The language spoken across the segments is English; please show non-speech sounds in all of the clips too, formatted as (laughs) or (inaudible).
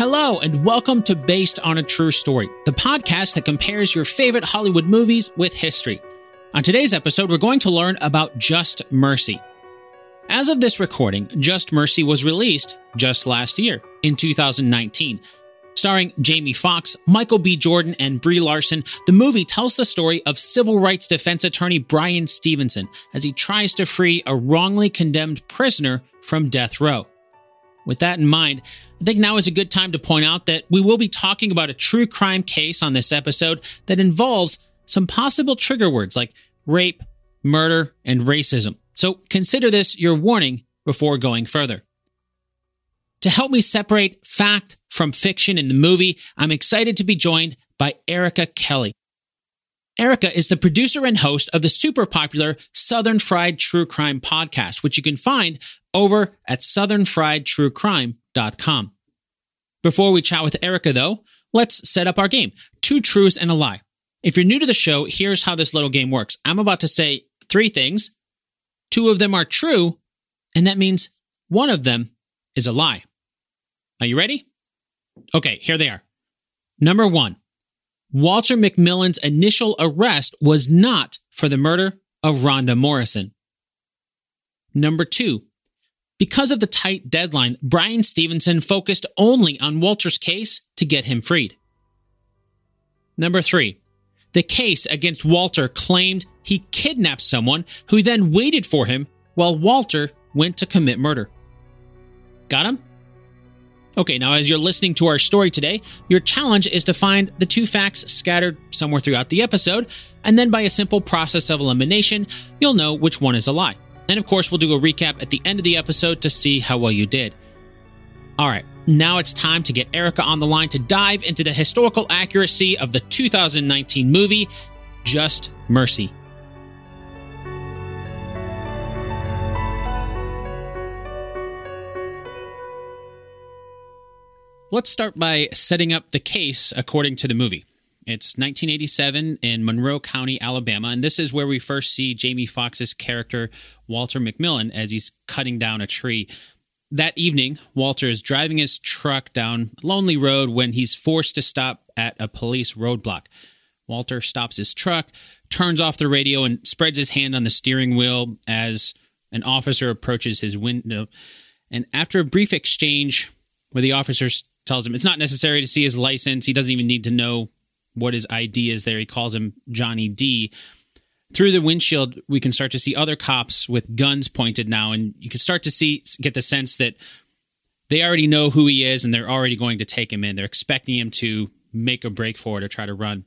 Hello, and welcome to Based on a True Story, the podcast that compares your favorite Hollywood movies with history. On today's episode, we're going to learn about Just Mercy. As of this recording, Just Mercy was released just last year, in 2019. Starring Jamie Foxx, Michael B. Jordan, and Brie Larson, the movie tells the story of civil rights defense attorney Bryan Stevenson as he tries to free a wrongly condemned prisoner from death row. With that in mind, I think now is a good time to point out that we will be talking about a true crime case on this episode that involves some possible trigger words like rape, murder, and racism. So consider this your warning before going further. To help me separate fact from fiction in the movie, I'm excited to be joined by Erica Kelly. Erica is the producer and host of the super popular Southern Fried True Crime podcast, which you can find over at southernfriedtruecrime.com. Before we chat with Erica, though, let's set up our game two truths and a lie. If you're new to the show, here's how this little game works. I'm about to say three things. Two of them are true, and that means one of them is a lie. Are you ready? Okay, here they are. Number one, Walter McMillian's initial arrest was not for the murder of Rhonda Morrison. Number two, because of the tight deadline, Bryan Stevenson focused only on Walter's case to get him freed. Number three, the case against Walter claimed he kidnapped someone who then waited for him while Walter went to commit murder. Got him? Okay, now as you're listening to our story today, your challenge is to find the two facts scattered somewhere throughout the episode, and then by a simple process of elimination, you'll know which one is a lie. And of course, we'll do a recap at the end of the episode to see how well you did. All right, now it's time to get Erica on the line to dive into the historical accuracy of the 2019 movie, Just Mercy. Let's start by setting up the case according to the movie. It's 1987 in Monroe County, Alabama, and this is where we first see Jamie Foxx's character Walter McMillian as he's cutting down a tree. That evening, Walter is driving his truck down a lonely road when he's forced to stop at a police roadblock. Walter stops his truck, turns off the radio, and spreads his hand on the steering wheel as an officer approaches his window. And after a brief exchange where the officer tells him it's not necessary to see his license, he doesn't even need to know what his ID is there. He calls him Johnny D. Through the windshield, we can start to see other cops with guns pointed now, and you can start to see get the sense that they already know who he is and they're already going to take him in. They're expecting him to make a break for it or try to run.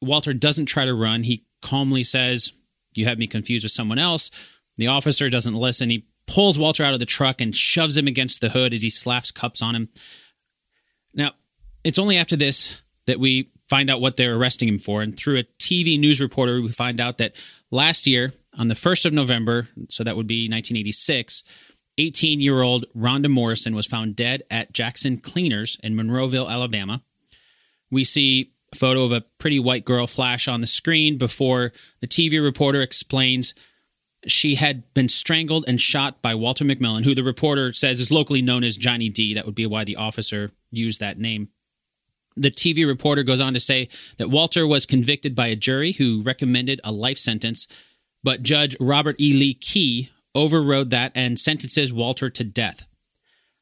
Walter doesn't try to run. He calmly says, You have me confused with someone else. The officer doesn't listen. He pulls Walter out of the truck and shoves him against the hood as he slaps cups on him. Now, it's only after this that we find out what they're arresting him for. And through a TV news reporter, we find out that last year, on the 1st of November, so that would be 1986, 18 year old Rhonda Morrison was found dead at Jackson Cleaners in Monroeville, Alabama. We see a photo of a pretty white girl flash on the screen before the TV reporter explains she had been strangled and shot by Walter McMillian, who the reporter says is locally known as Johnny D. That would be why the officer used that name. The TV reporter goes on to say that Walter was convicted by a jury who recommended a life sentence, but Judge Robert E. Lee Key overrode that and sentences Walter to death.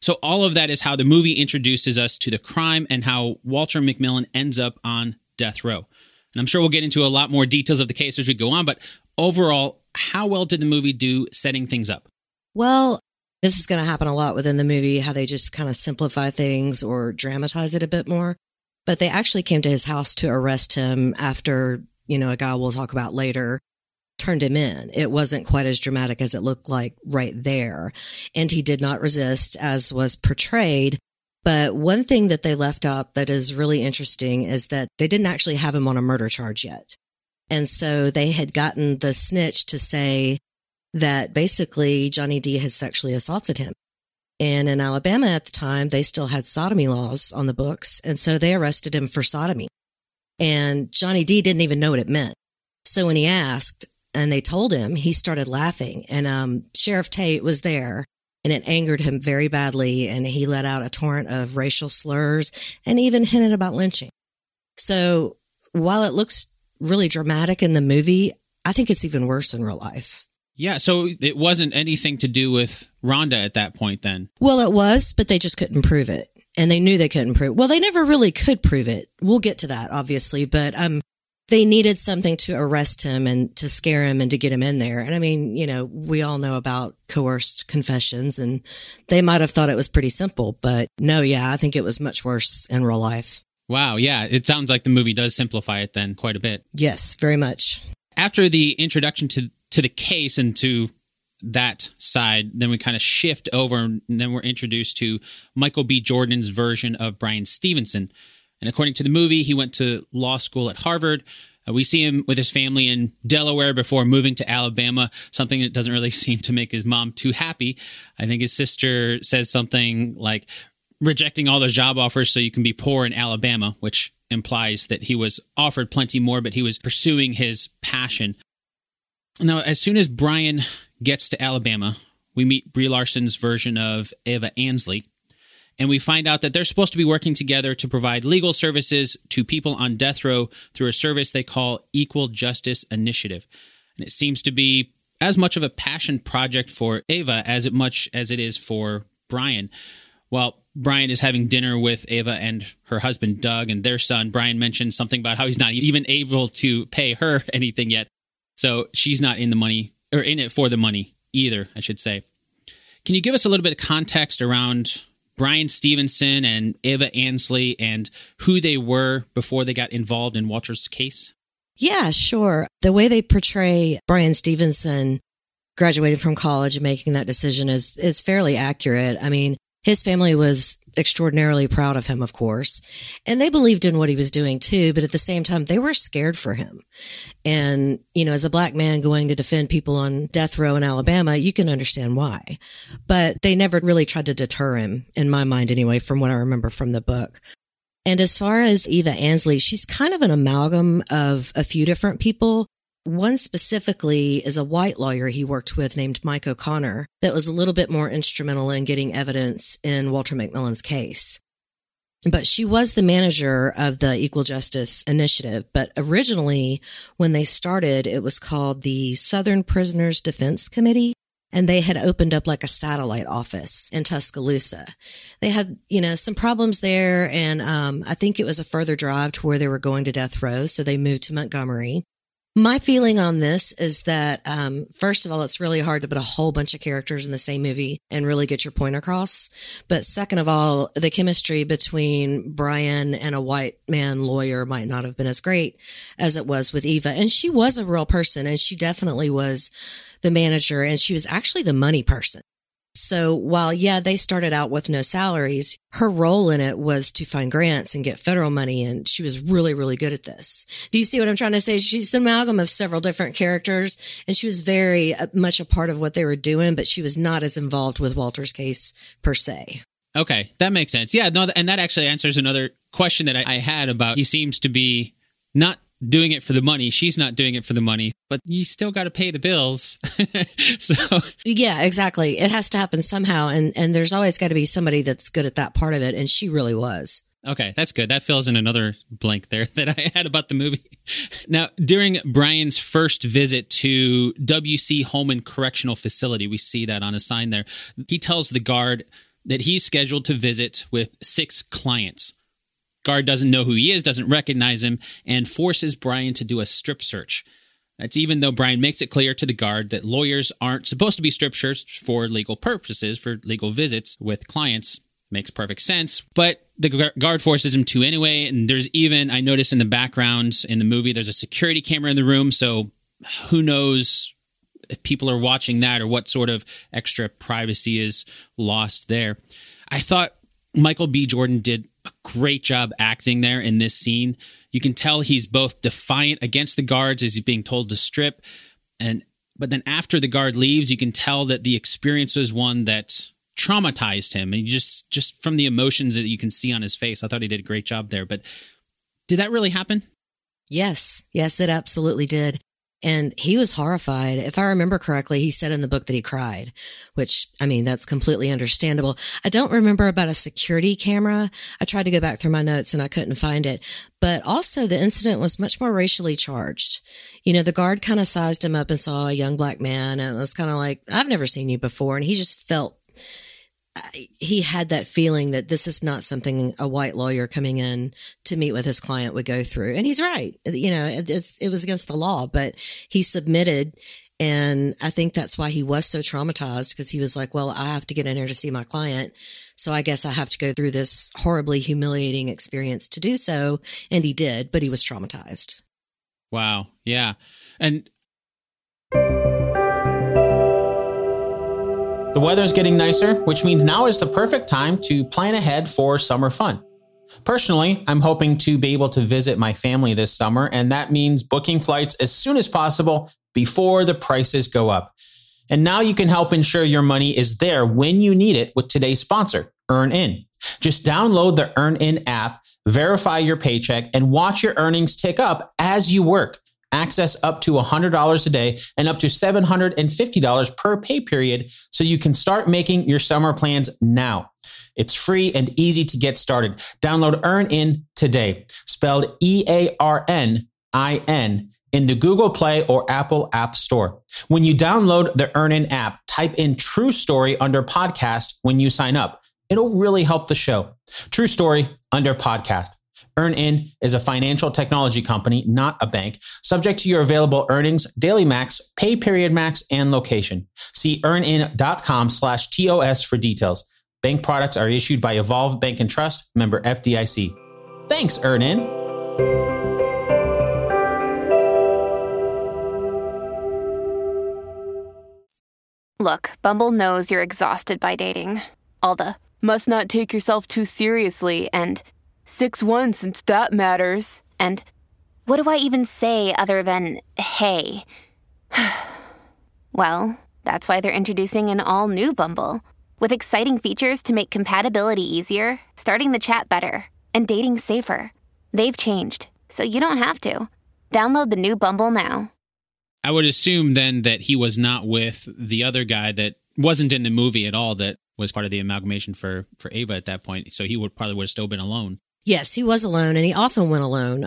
So, all of that is how the movie introduces us to the crime and how Walter McMillian ends up on death row. And I'm sure we'll get into a lot more details of the case as we go on, but overall, how well did the movie do setting things up? Well, this is going to happen a lot within the movie, how they just kind of simplify things or dramatize it a bit more. But they actually came to his house to arrest him after, you know, a guy we'll talk about later turned him in. It wasn't quite as dramatic as it looked like right there. And he did not resist as was portrayed. But one thing that they left out that is really interesting is that they didn't actually have him on a murder charge yet. And so they had gotten the snitch to say that basically Johnny D had sexually assaulted him. And in Alabama at the time, they still had sodomy laws on the books. And so they arrested him for sodomy. And Johnny D didn't even know what it meant. So when he asked and they told him, he started laughing. And um, Sheriff Tate was there and it angered him very badly. And he let out a torrent of racial slurs and even hinted about lynching. So while it looks really dramatic in the movie, I think it's even worse in real life. Yeah, so it wasn't anything to do with Rhonda at that point then. Well, it was, but they just couldn't prove it. And they knew they couldn't prove. Well, they never really could prove it. We'll get to that obviously, but um they needed something to arrest him and to scare him and to get him in there. And I mean, you know, we all know about coerced confessions and they might have thought it was pretty simple, but no, yeah, I think it was much worse in real life. Wow, yeah, it sounds like the movie does simplify it then quite a bit. Yes, very much. After the introduction to to the case and to that side, then we kind of shift over and then we're introduced to Michael B. Jordan's version of Bryan Stevenson. And according to the movie, he went to law school at Harvard. Uh, we see him with his family in Delaware before moving to Alabama, something that doesn't really (laughs) seem to make his mom too happy. I think his sister says something like rejecting all those job offers so you can be poor in Alabama, which implies that he was offered plenty more, but he was pursuing his passion. Now, as soon as Brian gets to Alabama, we meet Brie Larson's version of Eva Ansley and we find out that they're supposed to be working together to provide legal services to people on death row through a service they call Equal Justice Initiative. And it seems to be as much of a passion project for Ava as it much as it is for Brian. While Brian is having dinner with Ava and her husband Doug and their son. Brian mentioned something about how he's not even able to pay her (laughs) anything yet. So she's not in the money or in it for the money either, I should say. Can you give us a little bit of context around Bryan Stevenson and Eva Ansley and who they were before they got involved in Walter's case? Yeah, sure. The way they portray Bryan Stevenson graduating from college and making that decision is is fairly accurate. I mean, his family was extraordinarily proud of him, of course, and they believed in what he was doing too. But at the same time, they were scared for him. And, you know, as a black man going to defend people on death row in Alabama, you can understand why. But they never really tried to deter him, in my mind anyway, from what I remember from the book. And as far as Eva Ansley, she's kind of an amalgam of a few different people. One specifically is a white lawyer he worked with named Mike O'Connor that was a little bit more instrumental in getting evidence in Walter McMillian's case. But she was the manager of the Equal Justice Initiative. But originally, when they started, it was called the Southern Prisoners Defense Committee. And they had opened up like a satellite office in Tuscaloosa. They had, you know, some problems there. And um, I think it was a further drive to where they were going to death row. So they moved to Montgomery. My feeling on this is that, um, first of all, it's really hard to put a whole bunch of characters in the same movie and really get your point across. But second of all, the chemistry between Brian and a white man lawyer might not have been as great as it was with Eva. And she was a real person and she definitely was the manager and she was actually the money person. So while, yeah, they started out with no salaries, her role in it was to find grants and get federal money. And she was really, really good at this. Do you see what I'm trying to say? She's an amalgam of several different characters and she was very uh, much a part of what they were doing, but she was not as involved with Walter's case per se. Okay. That makes sense. Yeah. No, and that actually answers another question that I, I had about he seems to be not doing it for the money. She's not doing it for the money, but you still got to pay the bills. (laughs) so yeah, exactly. It has to happen somehow, and and there's always got to be somebody that's good at that part of it, and she really was. Okay, that's good. That fills in another blank there (laughs) that I had about the movie. Now, during Brian's first visit to W.C. Holman Correctional Facility, we see that on a sign there. He tells the guard that he's scheduled to visit with six clients. Guard doesn't know who he is, doesn't recognize him, and forces Brian to do a strip search. That's even though Brian makes it clear to the guard that lawyers aren't supposed to be strip searched for legal purposes, for legal visits with clients. Makes perfect sense. But the guard forces him to anyway. And there's even, I noticed in the background in the movie, there's a security camera in the room. So who knows if people are watching that or what sort of extra privacy is lost there. I thought Michael B. Jordan did a great job acting there in this scene. You can tell he's both defiant against the guards as he's being told to strip, and but then after the guard leaves, you can tell that the experience was one that traumatized him, and just just from the emotions that you can see on his face, I thought he did a great job there. But did that really happen? Yes, yes, it absolutely did. And he was horrified. If I remember correctly, he said in the book that he cried, which I mean, that's completely understandable. I don't remember about a security camera. I tried to go back through my notes and I couldn't find it. But also the incident was much more racially charged. You know, the guard kind of sized him up and saw a young black man and it was kind of like, I've never seen you before. And he just felt he had that feeling that this is not something a white lawyer coming in to meet with his client would go through. And he's right. You know, it's, it was against the law, but he submitted. And I think that's why he was so traumatized because he was like, well, I have to get in here to see my client. So I guess I have to go through this horribly humiliating experience to do so. And he did, but he was traumatized. Wow. Yeah. And The weather's getting nicer, which means now is the perfect time to plan ahead for summer fun. Personally, I'm hoping to be able to visit my family this summer, and that means booking flights as soon as possible before the prices go up. And now you can help ensure your money is there when you need it with today's sponsor, EarnIn. Just download the EarnIn app, verify your paycheck, and watch your earnings tick up as you work access up to $100 a day and up to $750 per pay period so you can start making your summer plans now. It's free and easy to get started. Download EarnIn today, spelled E A R N I N, in the Google Play or Apple App Store. When you download the EarnIn app, type in True Story under podcast when you sign up. It'll really help the show. True Story under podcast. EarnIn is a financial technology company, not a bank, subject to your available earnings, daily max, pay period max, and location. See earnin.com slash TOS for details. Bank products are issued by Evolve Bank and Trust, member FDIC. Thanks, EarnIn. Look, Bumble knows you're exhausted by dating. All the must not take yourself too seriously and 6 1 since that matters. And what do I even say other than hey? (sighs) well, that's why they're introducing an all new Bumble with exciting features to make compatibility easier, starting the chat better, and dating safer. They've changed, so you don't have to. Download the new Bumble now. I would assume then that he was not with the other guy that wasn't in the movie at all that was part of the amalgamation for for Ava at that point. So he would probably would have still been alone. Yes, he was alone and he often went alone.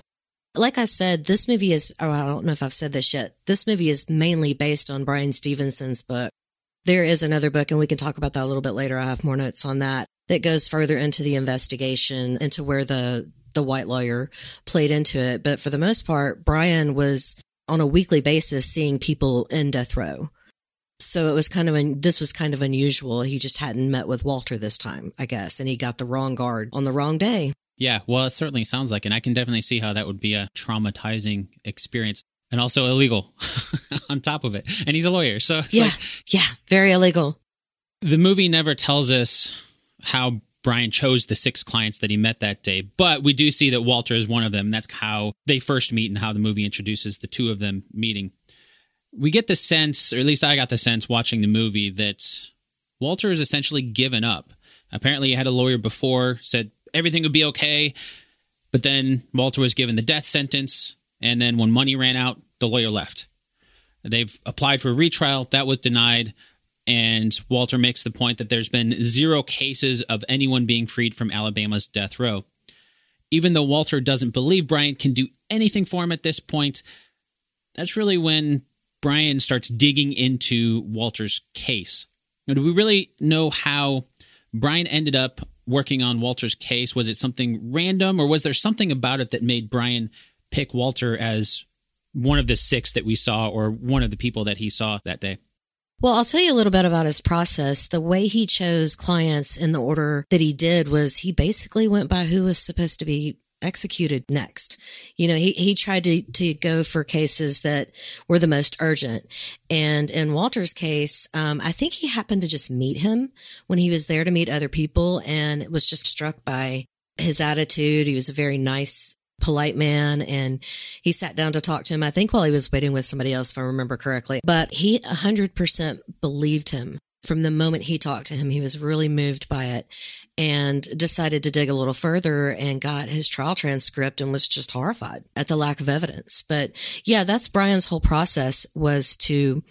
Like I said, this movie is, oh, I don't know if I've said this yet. This movie is mainly based on Bryan Stevenson's book. There is another book, and we can talk about that a little bit later. I have more notes on that that goes further into the investigation, into where the, the white lawyer played into it. But for the most part, Brian was on a weekly basis seeing people in death row. So it was kind of, an, this was kind of unusual. He just hadn't met with Walter this time, I guess, and he got the wrong guard on the wrong day. Yeah, well, it certainly sounds like, and I can definitely see how that would be a traumatizing experience and also illegal (laughs) on top of it. And he's a lawyer, so yeah, like, yeah, very illegal. The movie never tells us how Brian chose the six clients that he met that day, but we do see that Walter is one of them. That's how they first meet and how the movie introduces the two of them meeting. We get the sense, or at least I got the sense watching the movie, that Walter is essentially given up. Apparently, he had a lawyer before, said, everything would be okay. But then Walter was given the death sentence. And then when money ran out, the lawyer left. They've applied for a retrial. That was denied. And Walter makes the point that there's been zero cases of anyone being freed from Alabama's death row. Even though Walter doesn't believe Bryan can do anything for him at this point, that's really when Bryan starts digging into Walter's case. Now, do we really know how Bryan ended up working on Walter's case? Was it something random, or was there something about it that made Brian pick Walter as one of the six that we saw, or one of the people that he saw that day? Well, I'll tell you a little bit about his process. The way he chose clients in the order that he did was he basically went by who was supposed to be executed next. You know, he, he tried to, to go for cases that were the most urgent. And in Walter's case, um, I think he happened to just meet him when he was there to meet other people and was just struck by his attitude. He was a very nice, polite man and he sat down to talk to him, I think while he was waiting with somebody else, if I remember correctly, but he 100% believed him from the moment he talked to him, he was really moved by it and decided to dig a little further and got his trial transcript and was just horrified at the lack of evidence. But yeah, that's Brian's whole process was to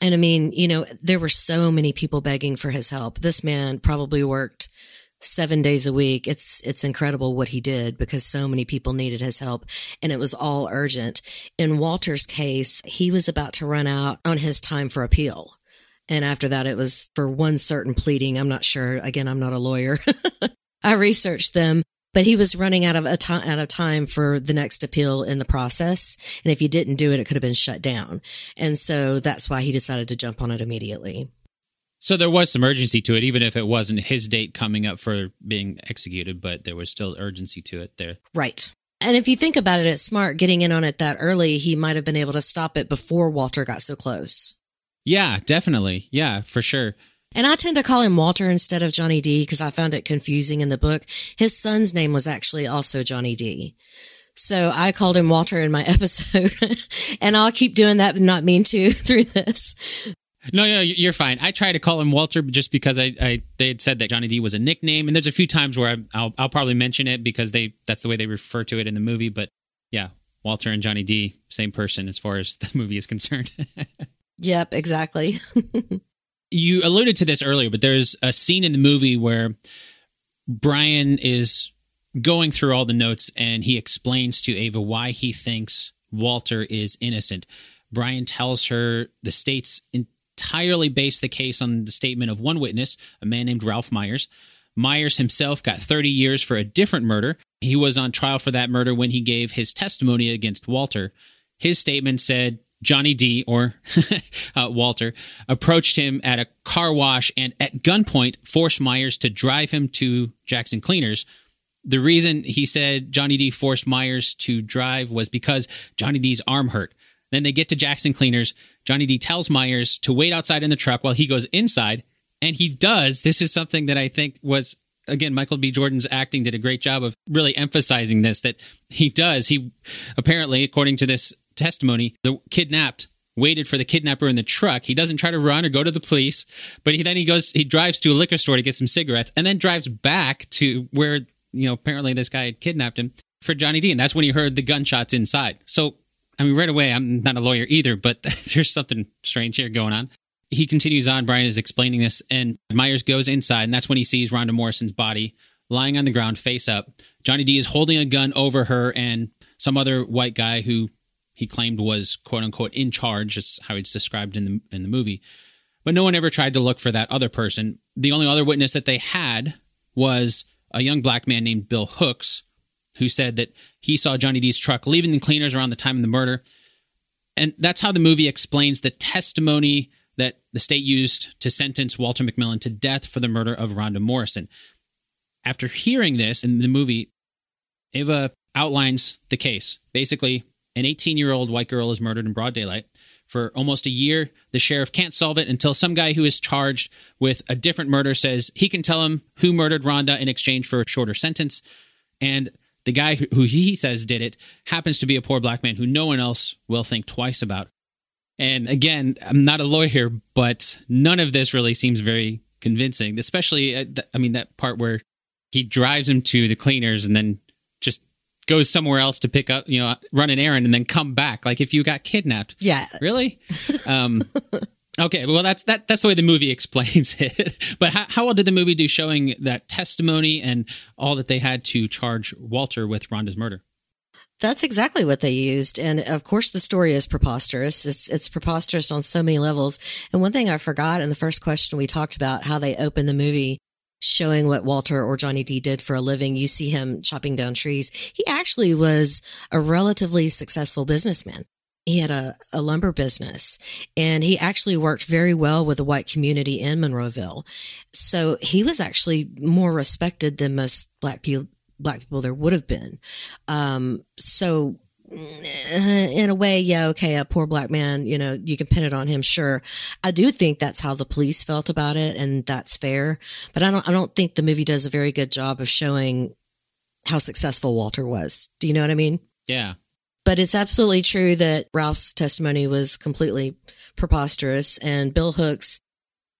and I mean, you know, there were so many people begging for his help. This man probably worked seven days a week. It's, it's incredible what he did because so many people needed his help and it was all urgent. In Walter's case, he was about to run out on his time for appeal. And after that, it was for one certain pleading. I'm not sure. Again, I'm not a lawyer. (laughs) I researched them, but he was running out of a time out of time for the next appeal in the process. And if he didn't do it, it could have been shut down. And so that's why he decided to jump on it immediately. So there was some urgency to it, even if it wasn't his date coming up for being executed, but there was still urgency to it there. Right. And if you think about it, it's smart getting in on it that early. He might have been able to stop it before Walter got so close. Yeah, definitely. Yeah, for sure. And I tend to call him Walter instead of Johnny D because I found it confusing in the book. His son's name was actually also Johnny D. So I called him Walter in my (laughs) episode and I'll keep doing that, but not mean to (laughs) through this. No, no, you're fine. I try to call him Walter just because I, I they had said that Johnny D was a nickname, and there's a few times where I, will I'll probably mention it because they that's the way they refer to it in the movie. But yeah, Walter and Johnny D, same person as far as (laughs) the movie is concerned. Yep, exactly. (laughs) you alluded to this earlier, but there's a scene in the movie where Brian is going through all the notes and he explains to Ava why he thinks Walter is innocent. Brian tells her the state's entirely based the case on the statement of one witness, a man named Ralph Myers. Myers himself got 30 years for a different murder. He was on trial for that murder when he gave his testimony against Walter. His statement said Johnny D, or (laughs) uh, Walter, approached him at a car wash and at gunpoint forced Myers to drive him to Jackson Cleaners. The reason he said Johnny D forced Myers to drive was because Johnny D's arm hurt. Then they get to Jackson Cleaners. Johnny D tells Myers to wait outside in the truck while he goes inside, and he does. This is something that I think was again Michael B. Jordan's acting did a great job of really emphasizing this that he does. He apparently, according to this testimony, the kidnapped waited for the kidnapper in the truck. He doesn't try to run or go to the police, but he then he goes he drives to a liquor store to get some cigarettes and then drives back to where you know apparently this guy had kidnapped him for Johnny D and that's when he heard the gunshots inside. So I mean right away I'm not a lawyer either, but (laughs) there's something strange here going on. He continues on, Brian is explaining this and Myers goes inside and that's when he sees Rhonda Morrison's body lying on the ground face up. Johnny D is holding a gun over her and some other white guy who he claimed was quote unquote in charge. That's how it's described in the in the movie. But no one ever tried to look for that other person. The only other witness that they had was a young black man named Bill Hooks, who said that he saw Johnny D's truck leaving the cleaners around the time of the murder. And that's how the movie explains the testimony that the state used to sentence Walter McMillian to death for the murder of Rhonda Morrison. After hearing this in the movie, Ava outlines the case. Basically, an 18 year old white girl is murdered in broad daylight. For almost a year, the sheriff can't solve it until some guy who is charged with a different murder says he can tell him who murdered Rhonda in exchange for a shorter sentence. And the guy who he says did it happens to be a poor black man who no one else will think twice about. And again, I'm not a lawyer, but none of this really seems very convincing, especially, uh, I mean, that part where he drives him to the cleaners and then just goes somewhere else to pick up, you know, run an errand and then come back. Like if you got kidnapped. Yeah. Really? (laughs) Um, okay. Well, that's that. That's the way the movie (laughs) explains it. but how, how well did the movie do showing that testimony and all that they had to charge Walter with Rhonda's murder? That's exactly what they used. And of course, the story is preposterous. It's, it's preposterous on so many levels. And one thing I forgot in the first question we talked about how they opened the movie showing what Walter or Johnny D did for a living. You see him chopping down trees. He actually was a relatively successful businessman. He had a, a lumber business and he actually worked very well with the white community in Monroeville. So he was actually more respected than most black people, black people there would have been. Um, so Uh, in a way, yeah, okay, a poor black man, you know, you can pin it on him, sure. I do think that's how the police felt about it, and that's fair. But I don't, I don't think the movie does a very good job of showing how successful Walter was. Do you know what I mean? Yeah. But it's absolutely true that Ralph's testimony was completely preposterous, and Bill Hooks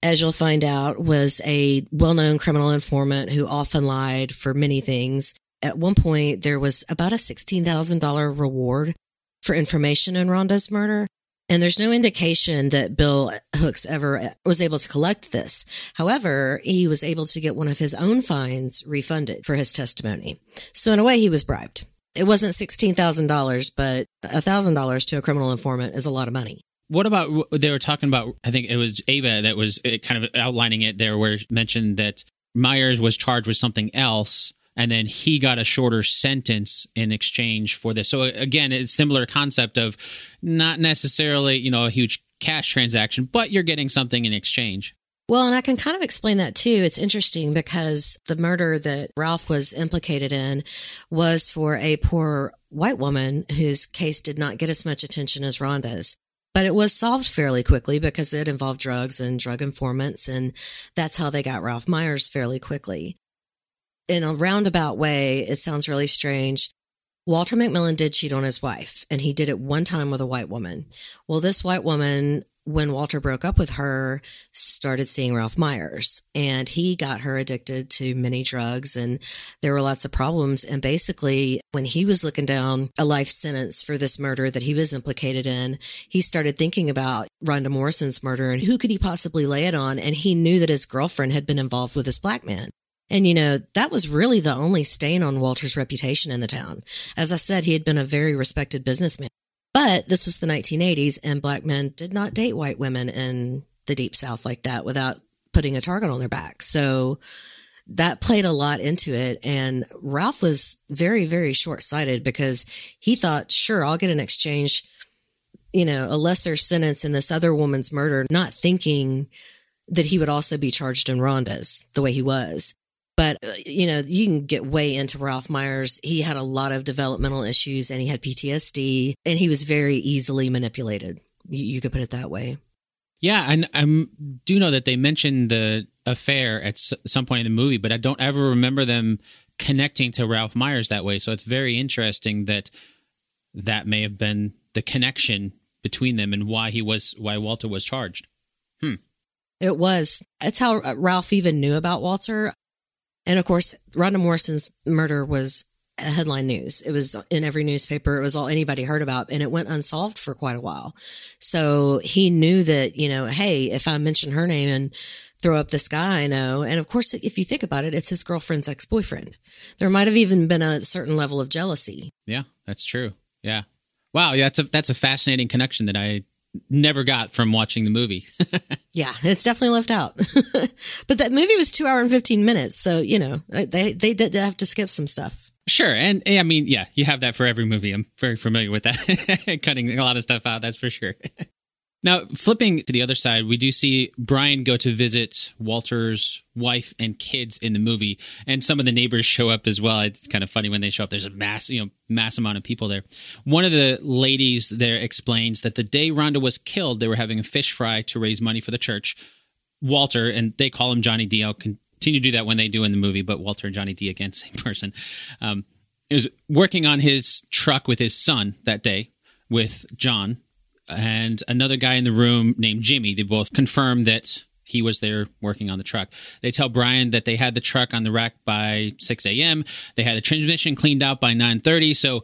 as you'll find out, was a well known criminal informant who often lied for many things. At one point, there was about a $16,000 reward for information in Rhonda's murder. And there's no indication that Bill Hooks ever was able to collect this. However, he was able to get one of his own fines refunded for his testimony. So in a way, he was bribed. It wasn't $16,000, but $1,000 to a criminal informant is a lot of money. What about they were talking about? I think it was Ava that was uh, kind of outlining it there, where mentioned that Myers was charged with something else, and then he got a shorter sentence in exchange for this. So uh, again, it's similar concept of not necessarily you know a huge cash transaction, but you're getting something in exchange. Well, and I can kind of explain that too. It's interesting because the murder that Ralph was implicated in was for a poor white woman whose case did not get as much attention as Rhonda's. But it was solved fairly quickly because it involved drugs and drug informants, and that's how they got Ralph Myers fairly quickly. In a roundabout way, it sounds really strange. Walter McMillian did cheat on his wife, and he did it one time with a white woman. Well, this white woman when Walter broke up with her, started seeing Ralph Myers and he got her addicted to many drugs and there were lots of problems. And basically, when he was looking down a life sentence for this murder that he was implicated in, he started thinking about Rhonda Morrison's murder and who could he possibly lay it on? And he knew that his girlfriend had been involved with this black man. And, you know, that was really the only stain on Walter's reputation in the town. As I said, he had been a very respected businessman. But this was the 1980s, and black men did not date white women in the deep south like that without putting a target on their back. So that played a lot into it. And Ralph was very, very short sighted because he thought, sure, I'll get an exchange, you know, a lesser sentence in this other woman's murder, not thinking that he would also be charged in Rhonda's the way he was. But, uh, you know, you can get way into Ralph Myers. He had a lot of developmental issues and he had PTSD and he was very easily manipulated. You, you could put it that way. Yeah, and I do know that they mentioned the affair at some point in the movie, but I don't ever remember them connecting to Ralph Myers that way. So it's very interesting that that may have been the connection between them and why he was why Walter was charged. Hmm. It was. That's how Ralph even knew about Walter. And of course, Rhonda Morrison's murder was headline news. It was in every newspaper. It was all anybody heard about and it went unsolved for quite a while. So he knew that, you know, hey, if I mention her name and throw up this guy I know, and of course, if you think about it, it's his girlfriend's ex boyfriend. There might have even been a certain level of jealousy. Yeah, that's true. Yeah. Wow. Yeah. That's a, that's a fascinating connection that I never got from watching the movie. (laughs) yeah, it's definitely left out. (laughs) but that movie was two hour and 15 minutes. So, you know, uh, they, they did have to skip some stuff. Sure. And I mean, yeah, you have that for every movie. I'm very familiar with that. (laughs) Cutting a lot of stuff out, that's for sure. Now, flipping to the other side, we do see Brian go to visit Walter's wife and kids in the movie, and some of the neighbors (laughs) show up as well. It's kind of funny when they show up. There's a mass, you know, mass amount of people there. One of the ladies there explains that the day Rhonda was killed, they were having a fish fry to raise money for the church. Walter, and they call him Johnny D. I'll continue to do that when they do in the movie, but Walter and Johnny D. again, (laughs) same person. Um, was working on his truck with his son that day with John and another guy in the room named Jimmy. They both confirm that he was there working on the truck. They tell Brian that they had the truck on the rack by 6 a.m. They had the transmission cleaned out by 9:30. So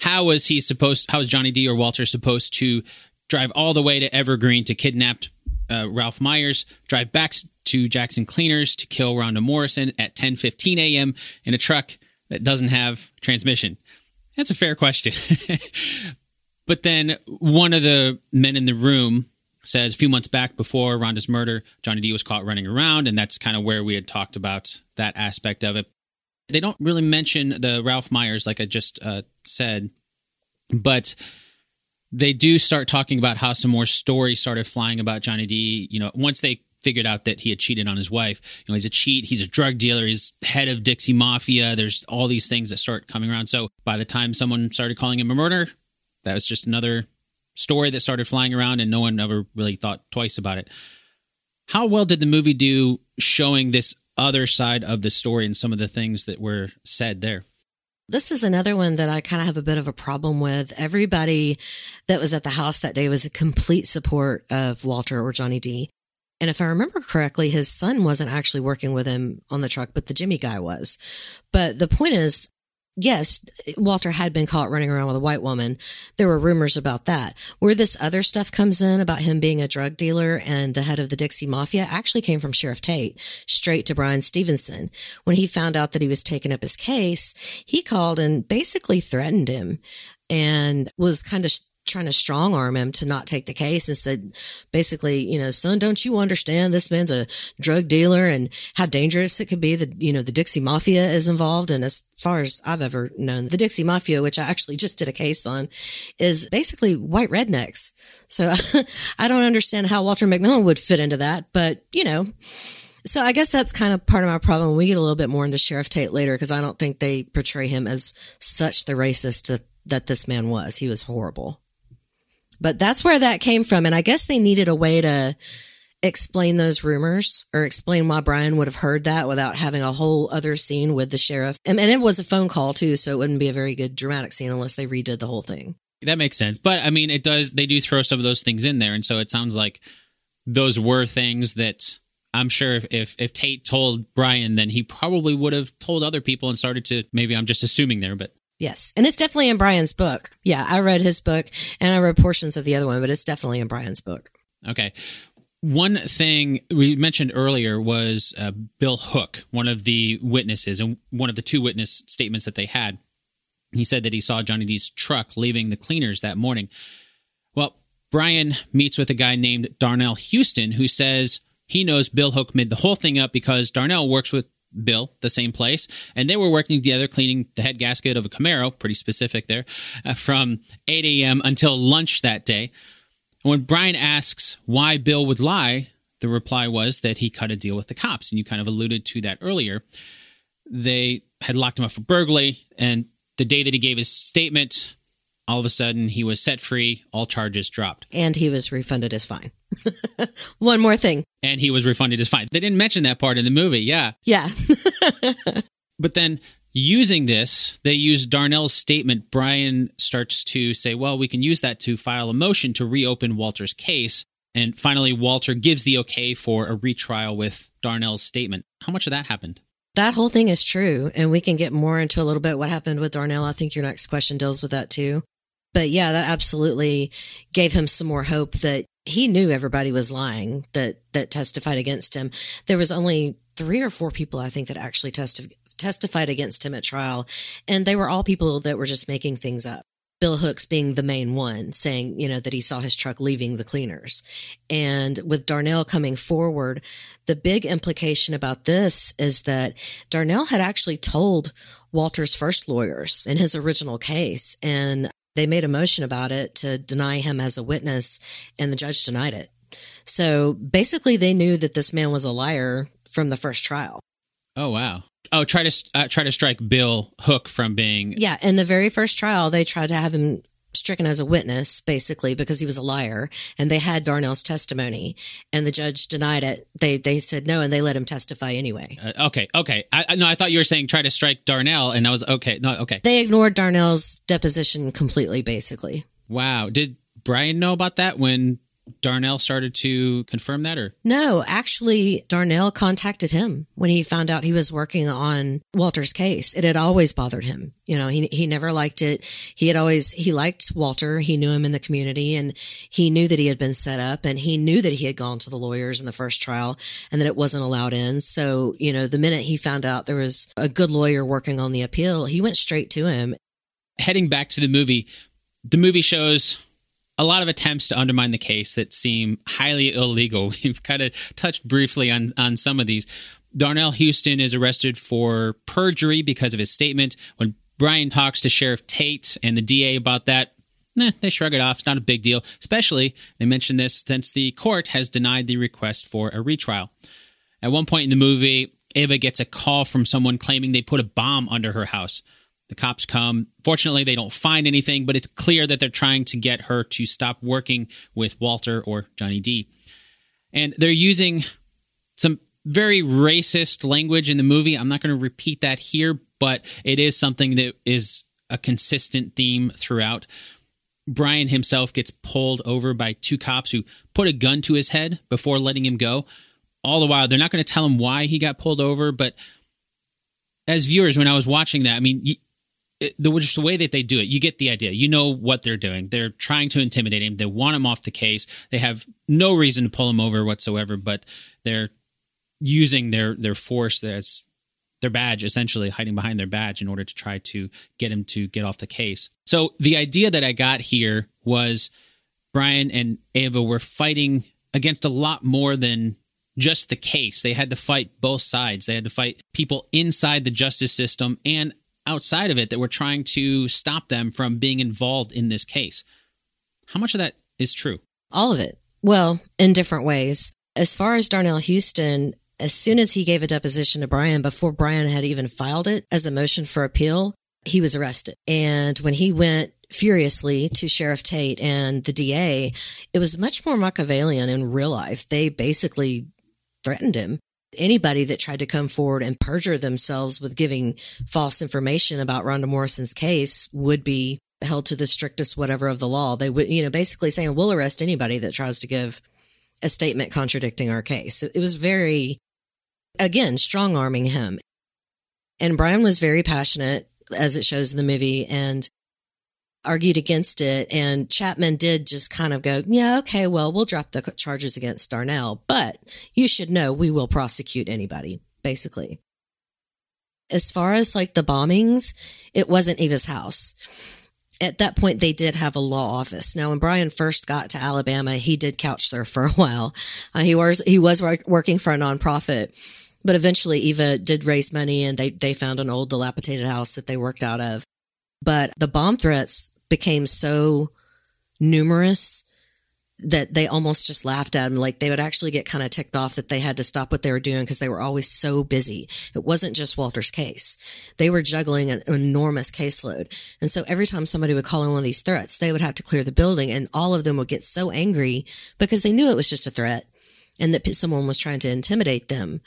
how was he supposed? How was Johnny D or Walter supposed to drive all the way to Evergreen to kidnap uh, Ralph Myers, drive back to Jackson Cleaners to kill Rhonda Morrison at 10:15 a.m. in a truck that doesn't have transmission? That's a fair question. (laughs) But then one of the men in the room says a few months back before Rhonda's murder, Johnny D was caught running around, and that's kind of where we had talked about that aspect of it. They don't really mention the Ralph Myers, like I just uh, said, but they do start talking about how some more stories started flying about Johnny D. You know, once they figured out that he had cheated on his wife. You know, he's a cheat, he's a drug dealer, he's head of Dixie Mafia. There's all these things that start coming around. So by the time someone started calling him a murder, that was just another story that started flying around and no one ever really thought twice about it. How well did the movie do showing this other side of the story and some of the things that were said there? This is another one that I kind of have a bit of a problem with. Everybody that was at the house that day was a complete support of Walter or Johnny D. And if I remember correctly, his son wasn't actually working with him on the truck, but the Jimmy guy was. But the point is, yes, Walter had been caught running around with a white woman. There were rumors about that. Where this other stuff comes in about him being a drug dealer and the head of the Dixie Mafia actually came from Sheriff Tate straight to Bryan Stevenson. When he found out that he was taking up his case, he called and basically threatened him and was kind of trying to strong arm him to not take the case and said basically you know son don't you understand this man's a drug dealer and how dangerous it could be that you know the dixie mafia is involved and as far as i've ever known the dixie mafia which i actually (laughs) just did a case on is basically white rednecks so (laughs) i don't understand how walter mcmillian would fit into that but you know so I guess that's kind of part of my problem. We get a little bit more into Sheriff Tate later because I don't think they portray him as such the racist that, that this man was. He was horrible. But that's where that came from. And I guess they needed a way to explain those rumors or explain why Brian would have heard that without having a whole other scene with the sheriff. And, and it was a phone call too, so it wouldn't be a very good dramatic scene unless they redid the whole thing. That makes sense. But I mean, it does, they do throw some of those things in there. And so it sounds like those were things that I'm sure if, if, if Tate told Brian, then he probably would have told other people and started to, maybe I'm just assuming there, but Yes. And it's definitely in Brian's book. Yeah. I read his book and I read portions of the other one, but it's definitely in Brian's book. Okay. One thing we mentioned earlier was uh, Bill Hook, one of the witnesses, and one of the two witness statements that they had. He said that he saw Johnny D's truck leaving the cleaners that morning. Well, Brian meets with a guy named Darnell Houston who says he knows Bill Hook made the whole thing up because Darnell works with Bill, the same place, and they were working together cleaning the head gasket of a Camaro, pretty specific there, uh, from 8 a.m. until lunch that day. And When Brian asks why Bill would lie, the reply was that he cut a deal with the cops, and you kind of alluded to that earlier. They had locked him up for burglary, and the day that he gave his statement, all of a sudden he was set free, all charges dropped. And he was refunded his fine. (laughs) One more thing. And he was refunded his fine. They didn't mention that part in the movie. Yeah. Yeah. (laughs) but then using this, they use Darnell's statement. Brian starts to say, well, we can use that to file a motion to reopen Walter's case. And finally, Walter gives the okay for a retrial with Darnell's statement. How much of that happened? That whole thing is true. And we can get more into a little bit what happened with Darnell. I think your next question deals with that too. But yeah, that absolutely gave him some more hope that he knew everybody was lying that that testified against him. There was only three or four people I think that actually testi- testified against him at trial, and they were all people that were just making things up. Bill Hooks being the main one, saying, you know, that he saw his truck leaving the cleaners. And with Darnell coming forward, the big implication about this is that Darnell had actually told Walter's first lawyers in his original case. And they made a motion about it to deny him as a witness, and the judge denied it. So basically, they knew that this man was a liar from the first trial. Oh wow! Oh, try to uh, try to strike Bill Hook from being. Yeah, in the very first trial, they tried to have him stricken as a witness, basically, because he was a liar. And they had Darnell's testimony, and the judge denied it. They they said no, and they let him testify anyway. Uh, okay, okay. I, no, I thought you were saying try to strike Darnell, and I was okay. No, okay. They ignored Darnell's deposition completely, basically. Wow. Did Brian know about that when Darnell started to confirm that or? No, actually, Darnell contacted him when he found out he was working on Walter's case. It had always bothered him. You know, he, he never liked it. He had always, he liked Walter. He knew him in the community and he knew that he had been set up and he knew that he had gone to the lawyers in the first trial and that it wasn't allowed in. So, you know, the minute he found out there was a good lawyer working on the appeal, he went straight to him. Heading back to the movie, the movie shows a lot of attempts to undermine the case that seem highly illegal. (laughs) We've kind of touched briefly on, on some of these. Darnell Houston is arrested for perjury because of his statement. When Brian talks to Sheriff Tate and the DA about that, they shrug it off. It's not a big deal. Especially, they mention this since the court has denied the request for a retrial. At one point in the movie, Ava gets a call from someone claiming they put a bomb under her house. The cops come. Fortunately, they don't find anything, but it's clear that they're trying to get her to stop working with Walter or Johnny D. And they're using some very racist language in the movie. I'm not going to repeat that here, but it is something that is a consistent theme throughout. Brian himself gets pulled over by two cops who put a gun to his head before letting him go. All the while, they're not going to tell him why he got pulled over, but as viewers, when I was watching that, I mean, the just the way that they do it, you get the idea. You know what they're doing. They're trying to intimidate him. They want him off the case. They have no reason to pull him over whatsoever, but they're using their their force as their badge, essentially hiding behind their badge in order to try to get him to get off the case. So the idea that I got here was Brian and Ava were fighting against a lot more than just the case. They had to fight both sides. They had to fight people inside the justice system and outside of it that were trying to stop them from being involved in this case. How much of that is true? All of it. Well, in different ways. As far as Darnell Houston, as soon as he gave a deposition to Brian, before Brian had even filed it as a motion for appeal, he was arrested. And when he went furiously to Sheriff Tate and the DA, it was much more Machiavellian in real life. They basically threatened him. Anybody that tried to come forward and perjure themselves with giving false information about Rhonda Morrison's case would be held to the strictest whatever of the law. They would, you know, basically saying, we'll arrest anybody that tries to give a statement contradicting our case. It was very, again, strong arming him. And Brian was very passionate, as it shows in the movie, and argued against it. And Chapman did just kind of go, yeah, okay, well, we'll drop the charges against Darnell, but you should know we will prosecute anybody, basically. As far as like the bombings, it wasn't Eva's house. At that point, they did have a law office. Now, when Brian first got to Alabama, he did couch surf for a (laughs) while. Uh, he was he was working for a nonprofit, but eventually Eva did raise money, and they they found an old dilapidated house that they worked out of. But the bomb threats became so numerous that they almost just laughed at him. Like they would actually get kind of ticked off that they had to stop what they were doing because they were always so busy. It wasn't just Walter's case. They were juggling an enormous caseload. And so every time somebody would call in one of these threats, they would have to clear the building and all of them would get so angry because they knew it was just a threat and that someone was trying to intimidate them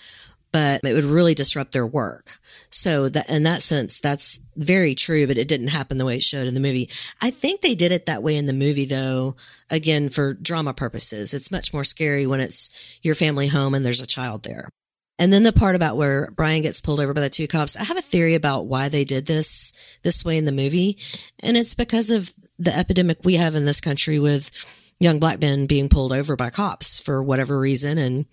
but it would really disrupt their work. So that in that sense, that's very true, but it didn't happen the way it showed in the movie. I think they did it that way in the movie though, again, for drama purposes. It's much more scary when it's your family home and there's a child there. And then the part about where Brian gets pulled over by the two cops, I have a theory about why they did this this way in the movie. And it's because of the epidemic we have in this country with young black men being pulled over by cops for whatever reason and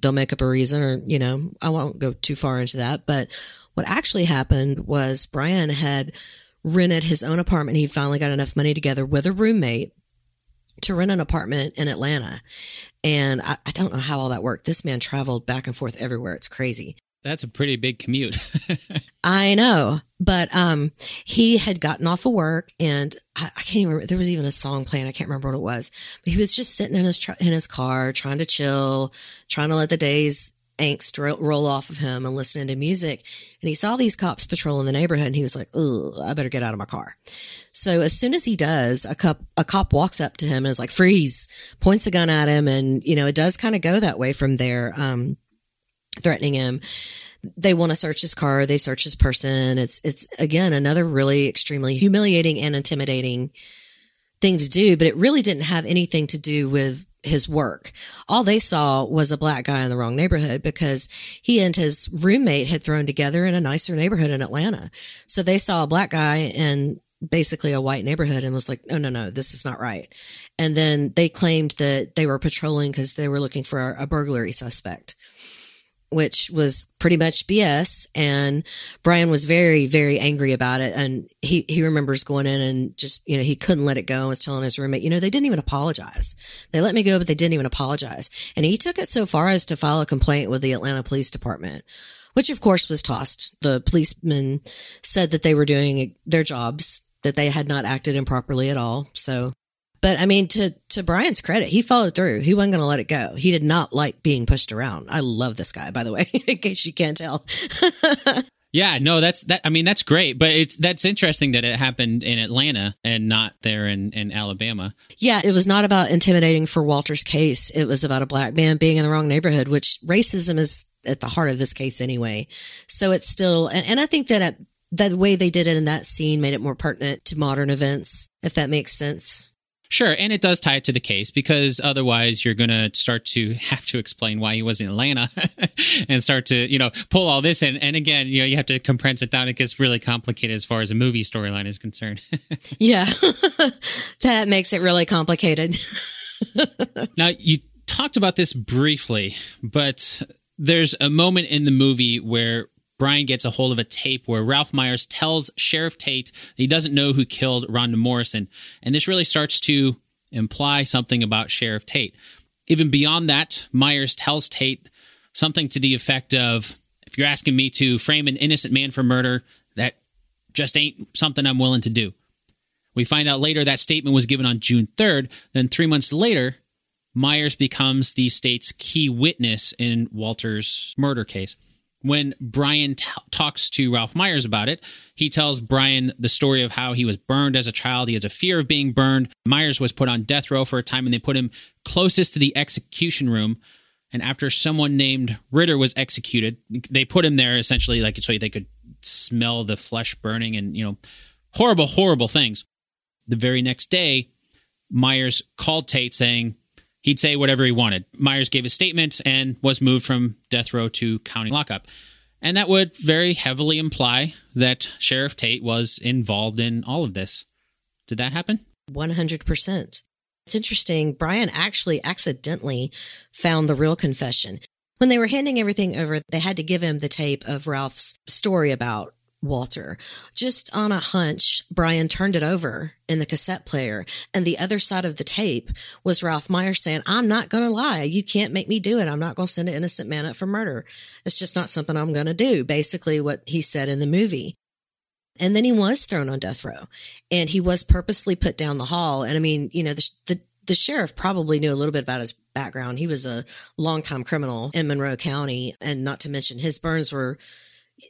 they'll make up a reason or, you know, I won't go too far into that. But what actually happened was Brian had rented his own apartment. He finally got enough money together with a roommate to rent an apartment in Atlanta. And I, I don't know how all that worked. This man traveled back and forth everywhere. It's crazy. That's a pretty big commute. (laughs) I know. But um, he had gotten off of work and I, I, can't even remember. There was even a song playing. I can't remember what it was. But he was just sitting in his, tr- in his car, trying to chill, trying to let the day's angst ro- roll off of him and listening to music. And he saw these cops patrolling the neighborhood and he was like, oh, I better get out of my car. So as soon as he does, a cop, a cop walks up to him and is like, freeze, points a gun at him. And, you know, it does kind of go that way from there. Um, threatening him. They want to search his car. They search his person. It's, it's again, another really extremely humiliating and intimidating thing to do, but it really didn't have anything to do with his work. All they saw was a black guy in the wrong neighborhood because he and his roommate had thrown together in a nicer neighborhood in Atlanta. So they saw a black guy in basically a white neighborhood and was like, no, no, no, this is not right. And then they claimed that they were patrolling because they were looking for a burglary suspect which was pretty much BS. And Brian was very, very angry about it. And he, he remembers going in and just, you know, he couldn't let it go and was telling his roommate, you know, they didn't even apologize. They let me go, but they didn't even apologize. And he took it so far as to file a complaint with the Atlanta Police Department, which of course was tossed. The policemen said that they were doing their jobs, that they had not acted improperly at all. So but I mean, to to Brian's credit, he followed through. He wasn't going to let it go. He did not like being pushed around. I love this guy, by the way, (laughs) in case you can't tell. (laughs) yeah, no, that's that. I mean, that's great, but it's that's interesting that it happened in Atlanta and not there in in Alabama. Yeah, it was not about intimidating for Walter's case. It was about a black man being in the wrong neighborhood, which racism is at the heart of this case anyway. So it's still, and, and I think that at the way they did it in that scene made it more pertinent to modern events, if that makes sense. Sure, and it does tie it to the case because otherwise you're going to start to have to explain why he was in Atlanta (laughs) and start to, you know, pull all this in. And again, you know, you have to compress it down. It gets really complicated as far as a movie storyline is concerned. (laughs) yeah, (laughs) that makes it really complicated. now, you talked about this briefly, but there's a moment in the movie where Brian gets a hold of a tape where Ralph Myers tells Sheriff Tate he doesn't know who killed Rhonda Morrison. And this really starts to imply something about Sheriff Tate. Even beyond that, Myers tells Tate something to the effect of if you're asking me to frame an innocent man for murder, that just ain't something I'm willing to do. We find out later that statement was given on June 3rd. Then, three months later, Myers becomes the state's key witness in Walter's murder case when Brian t- talks to Ralph Myers about it, he tells Brian the story of how he was burned as a child. He has a fear of being burned. Myers was put on death row for a time and they put him closest to the execution room. And after someone named Ritter was executed, they put him there essentially like so they could smell the flesh burning and, you know, horrible, horrible things. The very next day, Myers called Tate saying, he'd say whatever he wanted. Myers gave a statement and was moved from death row to county lockup. And that would very heavily imply that Sheriff Tate was involved in all of this. Did that happen? 100%. It's interesting. Brian actually accidentally found the real confession. When they were handing everything over, they had to give him the tape of Ralph's story about Walter. Just on a hunch, Brian turned it over in the cassette player, and the other side of the tape was Ralph Myers saying, I'm not going to lie. You can't make me do it. I'm not going to send an innocent man up for murder. It's just not something I'm going to do. Basically, what he said in the movie. And then he was thrown on death row and he was purposely put down the hall. And I mean, you know, the, the, the sheriff probably knew a little bit about his background. He was a longtime criminal in Monroe County. And not to mention his burns were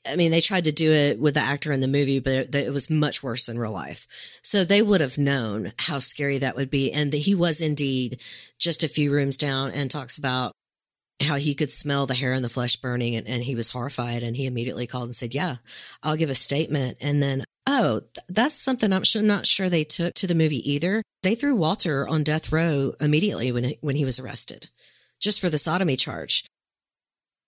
I mean, they tried to do it with the actor in the movie, but it, was much worse in real life. So they would have known how scary that would be. And he was indeed just a few rooms down and talks about how he could smell the hair and the flesh burning and, and he was horrified. And he immediately called and said, Yeah, I'll give a statement. And then, oh, that's something I'm, sure, not sure they took to the movie either. They threw Walter on death row immediately when, when he was arrested, just for the sodomy charge,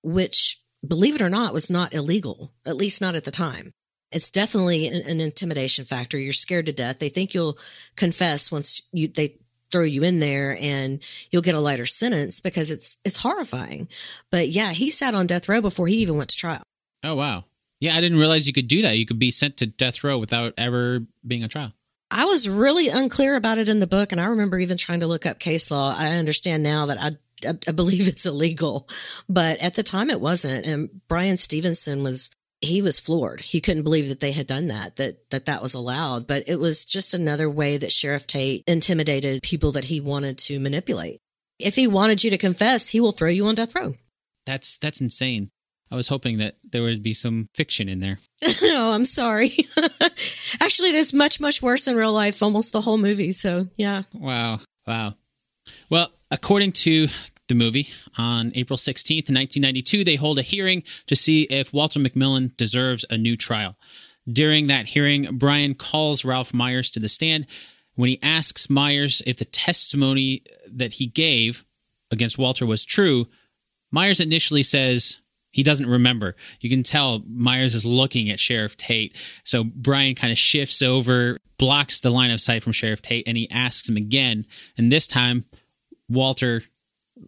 which believe it or not, was not illegal, at least not at the time. It's definitely an, an intimidation factor. You're scared to death. They think you'll confess once you they throw you in there and you'll get a lighter sentence because it's it's horrifying. But yeah, he sat on death row before he even went to trial. Oh wow. Yeah, I didn't realize you could do that. You could be sent to death row without ever being on trial. I was really unclear about it in the book and I remember even trying to look up case law. I understand now that I I, believe it's illegal, but at the time it wasn't. And Bryan Stevenson was he was floored. He couldn't believe that they had done that, that that that was allowed. But it was just another way that Sheriff Tate intimidated people that he wanted to manipulate. If he wanted you to confess, he will throw you on death row. That's that's insane. I was hoping that there would be some fiction in there. no, (laughs) oh, I'm sorry. (laughs) Actually, that's much much worse in real life. Almost the whole movie. So yeah. Wow. Wow. Well, according to the movie, on April 16th, 1992, they hold a hearing to see if Walter McMillian deserves a new trial. During that hearing, Brian calls Ralph Myers to the stand. When he asks Myers if the testimony that he gave against Walter was true, Myers initially says he doesn't remember. You can tell Myers is looking at Sheriff Tate. So Brian kind of shifts over, blocks the line of sight from Sheriff Tate, and he asks him again. And this time, Walter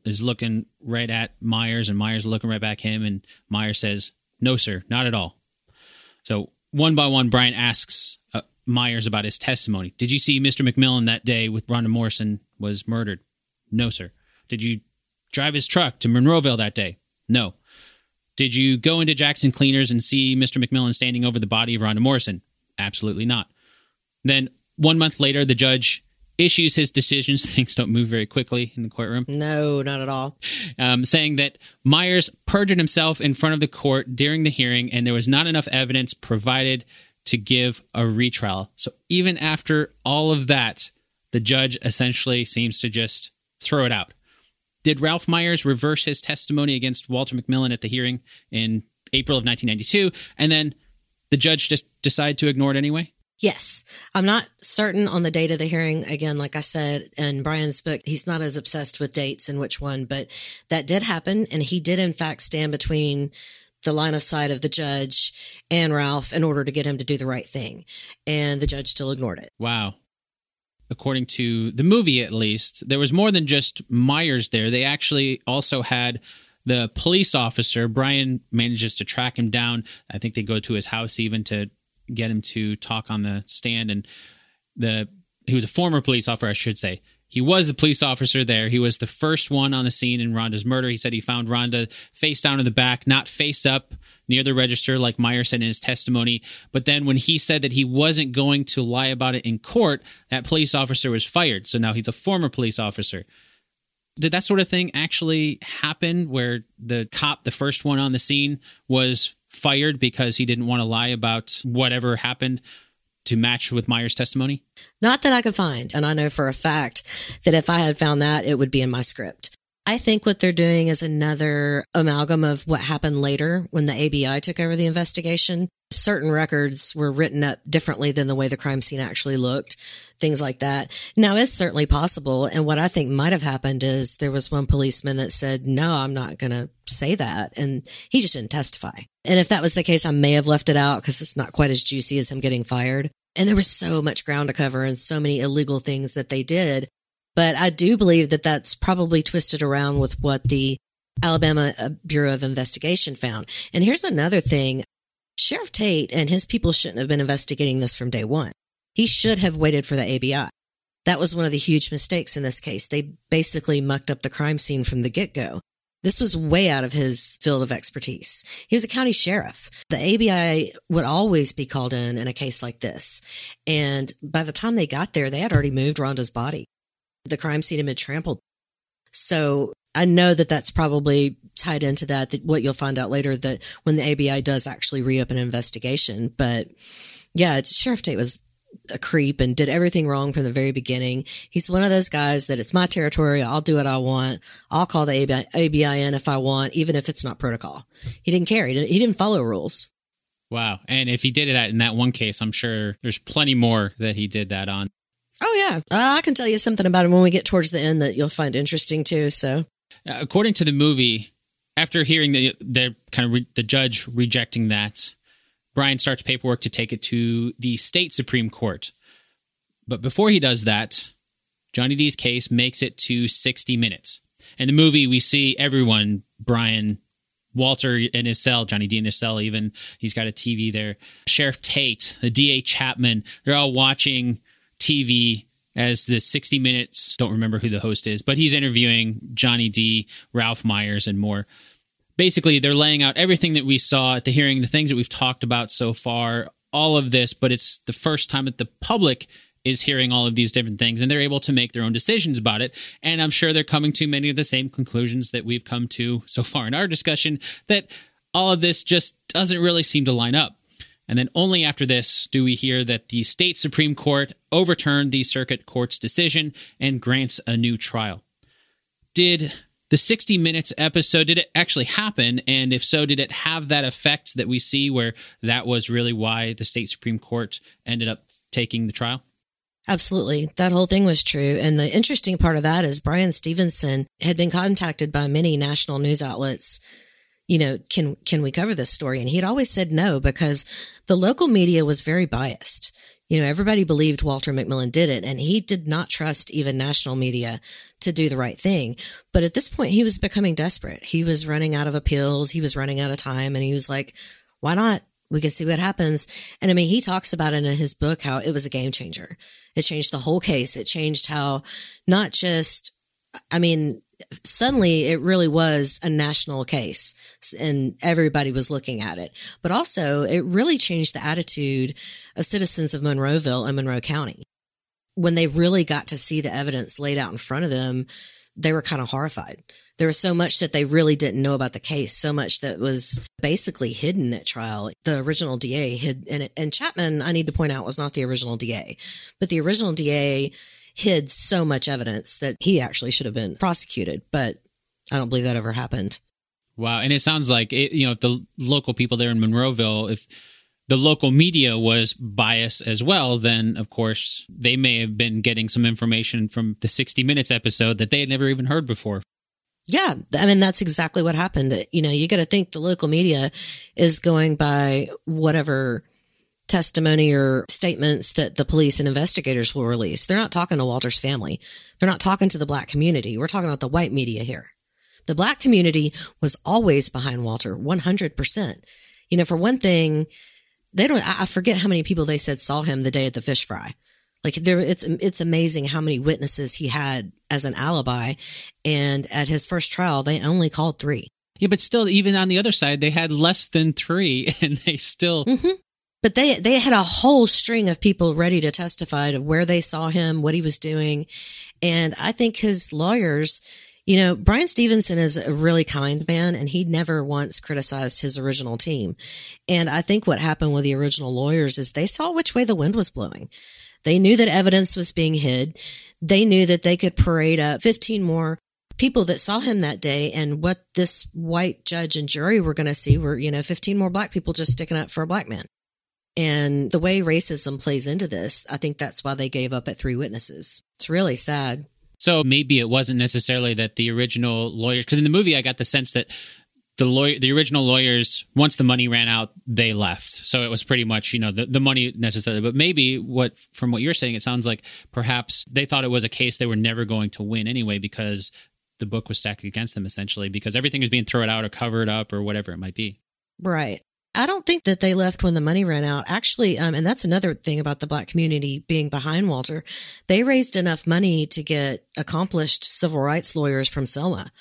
is looking right at Myers, and Myers looking right back at him, and Myers says, "No, sir, not at all." So one by one, Brian asks uh, Myers about his testimony. Did you see Mr. McMillian that day with Rhonda Morrison was murdered? No, sir. Did you drive his truck to Monroeville that day? No. Did you go into Jackson Cleaners and see Mr. McMillian standing over the body of Rhonda Morrison? Absolutely not. Then one month later, the judge issues his decisions. (laughs) Things don't move very quickly in the courtroom. No, not at all. Um, saying that Myers perjured himself in front of the court during the hearing, and there was not enough evidence provided to give a retrial. So even after all of that, the judge essentially seems to just throw it out. Did Ralph Myers reverse his testimony against Walter McMillian at the hearing in April of 1992? And then the judge just decide to ignore it anyway? Yes. I'm not certain on the date of the hearing. Again, like I said in Brian's book, he's not as obsessed with dates and which one, but that did happen. And he did, in fact, stand between the line of sight of the judge and Ralph in order to get him to do the right thing. And the judge still ignored it. Wow. According to the movie, at least, there was more than just Myers there. They actually also had the police officer. Brian manages to track him down. I think they go to his house even to get him to talk on the stand. And the he was a former police officer, I should say. He was a police officer there. He was the first one on the scene in Rhonda's murder. He said he found Rhonda face down in the back, not face up near the register, like Meyer said in his testimony. But then when he said that he wasn't going to lie about it in court, that police officer was fired. So now he's a former police officer. Did that sort of thing actually happen where the cop, the first one on the scene, was fired because he didn't want to lie about whatever happened to match with Meyer's testimony? Not that I could find. And I know for a fact that if I had found that, it would be in my script. I think what they're doing is another amalgam of what happened later when the ABI took over the investigation. Certain records were written up differently than the way the crime scene actually looked, things like that. Now, it's certainly possible. And what I think might have happened is there was one policeman that said, No, I'm not going to say that. And he just didn't testify. And if that was the case, I may have left it out because it's not quite as juicy as him getting fired. And there was so much ground to cover and so many illegal things that they did but I do believe that that's probably twisted around with what the Alabama uh, Bureau of Investigation found. And here's another thing. Sheriff Tate and his people shouldn't have been investigating this from day one. He should have waited for the ABI. That was one of the huge mistakes in this case. They basically mucked up the crime scene from the get go. This was way out of his field of expertise. He was a county sheriff. The ABI would always be called in in a case like this. And by the time they got there, they had already moved Rhonda's body the crime scene had been trampled. So I know that that's probably tied into that, that what you'll find out later that when the ABI does actually reopen an investigation. But yeah, Sheriff Tate was a creep and did everything wrong from the very beginning. He's one of those guys that it's my territory. I'll do what I want. I'll call the ABI, ABI in if I want, even if it's not protocol. He didn't care. He didn't, he didn't follow rules. Wow. And if he did it in that one case, I'm sure there's plenty more that he did that on. Oh yeah, uh, I can tell you something about him when we get towards the end that you'll find interesting too. So, uh, according to the movie, after hearing the the kind of re- the judge rejecting that, Brian starts paperwork to take it to the state supreme court. But before he does that, Johnny D's case makes it to 60 minutes. In the movie, we see everyone, Brian, Walter in his cell, Johnny D in his cell, even. He's got a TV there. Sheriff Tate, the DA Chapman, they're all watching TV as the 60 minutes. Don't remember who the host is, but he's interviewing Johnny D, Ralph Myers, and more. Basically, they're laying out everything that we saw at the hearing, the things that we've talked about so far, all of this, but it's the first time that the public is hearing all of these different things and they're able to make their own decisions about it. And I'm sure they're coming to many of the same conclusions that we've come to so far in our discussion that all of this just doesn't really seem to line up. And then only after this do we hear that the state Supreme Court overturned the circuit court's decision and grants a new trial. Did the 60 minutes episode did it actually happen and if so did it have that effect that we see where that was really why the state supreme court ended up taking the trial Absolutely. That whole thing was true. And the interesting part of that is Bryan Stevenson had been contacted by many national news outlets you know, can can we cover this story? And he'd always said no because the local media was very biased. You know, everybody believed Walter McMillian did it, and he did not trust even national media to do the right thing. But at this point, he was becoming desperate. He was running out of appeals. He was running out of time, and he was like, "Why not? We can see what happens." And I mean, he talks about it in his book how it was a game changer. It changed the whole case. It changed how not just, I mean, suddenly it really was a national case and everybody was looking at it. But also, it really changed the attitude of citizens of Monroeville and Monroe County. When they really got to see the evidence laid out in front of them, they were kind of horrified. There was so much that they really didn't know about the case, so much that was basically hidden at trial. The original DA hid, and, and Chapman, I need to point out, was not the original DA, but the original DA hid so much evidence that he actually should have been prosecuted. But I don't believe that ever happened. Wow. And it sounds like, it, you know, if the local people there in Monroeville, if the local media was biased as well, then of course they may have been getting some information from the 60 Minutes episode that they had never even heard before. Yeah, I mean that's exactly what happened. You know, you got to think the local media is going by whatever testimony or statements that the police and investigators will release. They're not talking to Walter's family. They're not talking to the black community. We're talking about the white media here. The black community was always behind Walter, 100%. You know, for one thing, they don't, I forget how many people they said saw him the day at the fish fry. Like there, it's, it's amazing how many witnesses he had as an alibi. And at his first trial, they only called three. Yeah, but still, even on the other side, they had less than three (laughs) and they still. Mm-hmm. But they, they had a whole string of people ready to testify to where they saw him, what he was doing. And I think his lawyers, you know, Bryan Stevenson is a really kind man and he never once criticized his original team. And I think what happened with the original lawyers is they saw which way the wind was blowing. They knew that evidence was being hid. They knew that they could parade up 15 more people that saw him that day and what this white judge and jury were going to see were, you know, 15 more black people just sticking up for a black man. And the way racism plays into this, I think that's why they gave up at three witnesses. It's really sad. So maybe it wasn't necessarily that the original lawyers, because in the movie, I got the sense that the lawyer, the original lawyers, once the money ran out, they left. So it was pretty much, you know, the, the money necessarily. But maybe what, from what you're saying, it sounds like perhaps they thought it was a case they were never going to win anyway because the book was stacked against them essentially because everything was being thrown out or covered up or whatever it might be. Right. I don't think that they left when the money ran out. Actually, um, and that's another thing about the black community being behind Walter. They raised enough money to get accomplished civil rights lawyers from Selma.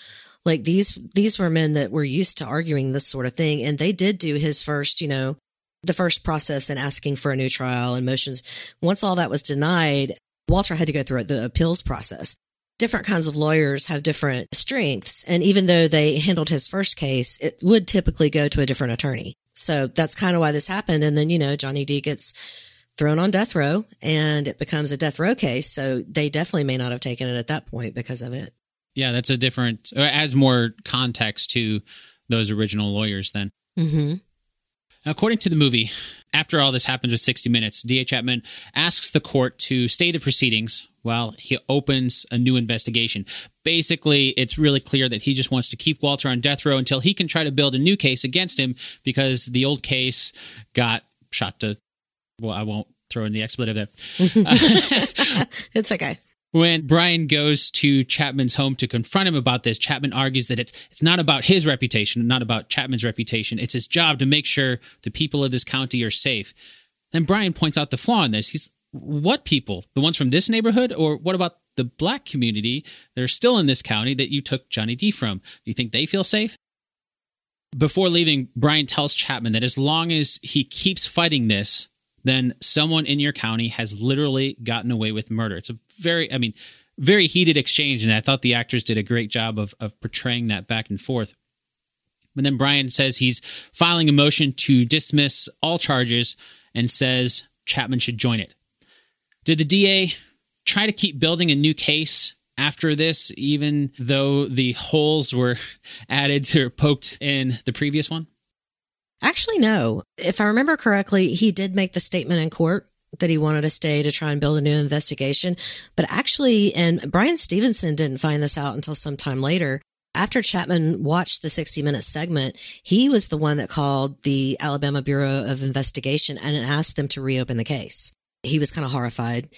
Like these, these were men that were used to arguing this sort of thing. And they did do his first, you know, the first process and asking for a new trial and motions. Once all that was denied, Walter had to go through the appeals process different kinds of lawyers have different strengths. And even though they handled his first case, it would typically go to a different attorney. So that's kind of why this happened. And then, you know, Johnny D gets thrown on death row and it becomes a death row case. So they definitely may not have taken it at that point because of it. Yeah, that's a different, it adds more context to those original lawyers then. Mm-hmm. According to the movie, after all this happens with 60 Minutes, D.A. Chapman asks the court to stay the proceedings while he opens a new investigation. Basically, it's really clear that he just wants to keep Walter on death row until he can try to build a new case against him because the old case got shot to. Well, I won't throw in the expletive there. (laughs) (laughs) it's okay. When Brian goes to Chapman's home to confront him about this, Chapman argues that it's it's not about his reputation, not about Chapman's reputation. It's his job to make sure the people of this county are safe. And Brian points out the flaw in this. He's what people? The ones from this neighborhood, or what about the black community that are still in this county that you took Johnny D from? Do you think they feel safe? Before leaving, Brian tells Chapman that as long as he keeps fighting this, then someone in your county has literally gotten away with murder. It's a very, I mean, very heated exchange, and I thought the actors did a great job of, of portraying that back and forth. But then Brian says he's filing a motion to dismiss all charges and says Chapman should join it. Did the DA try to keep building a new case after this, even though the holes were (laughs) added to poked in the previous one? Actually, no. If I remember correctly, he did make the statement in court that he wanted to stay to try and build a new investigation. But actually, and Bryan Stevenson didn't find this out until some time later. After Chapman watched the 60 minute segment, he was the one that called the Alabama Bureau of Investigation and asked them to reopen the case he was kind of horrified.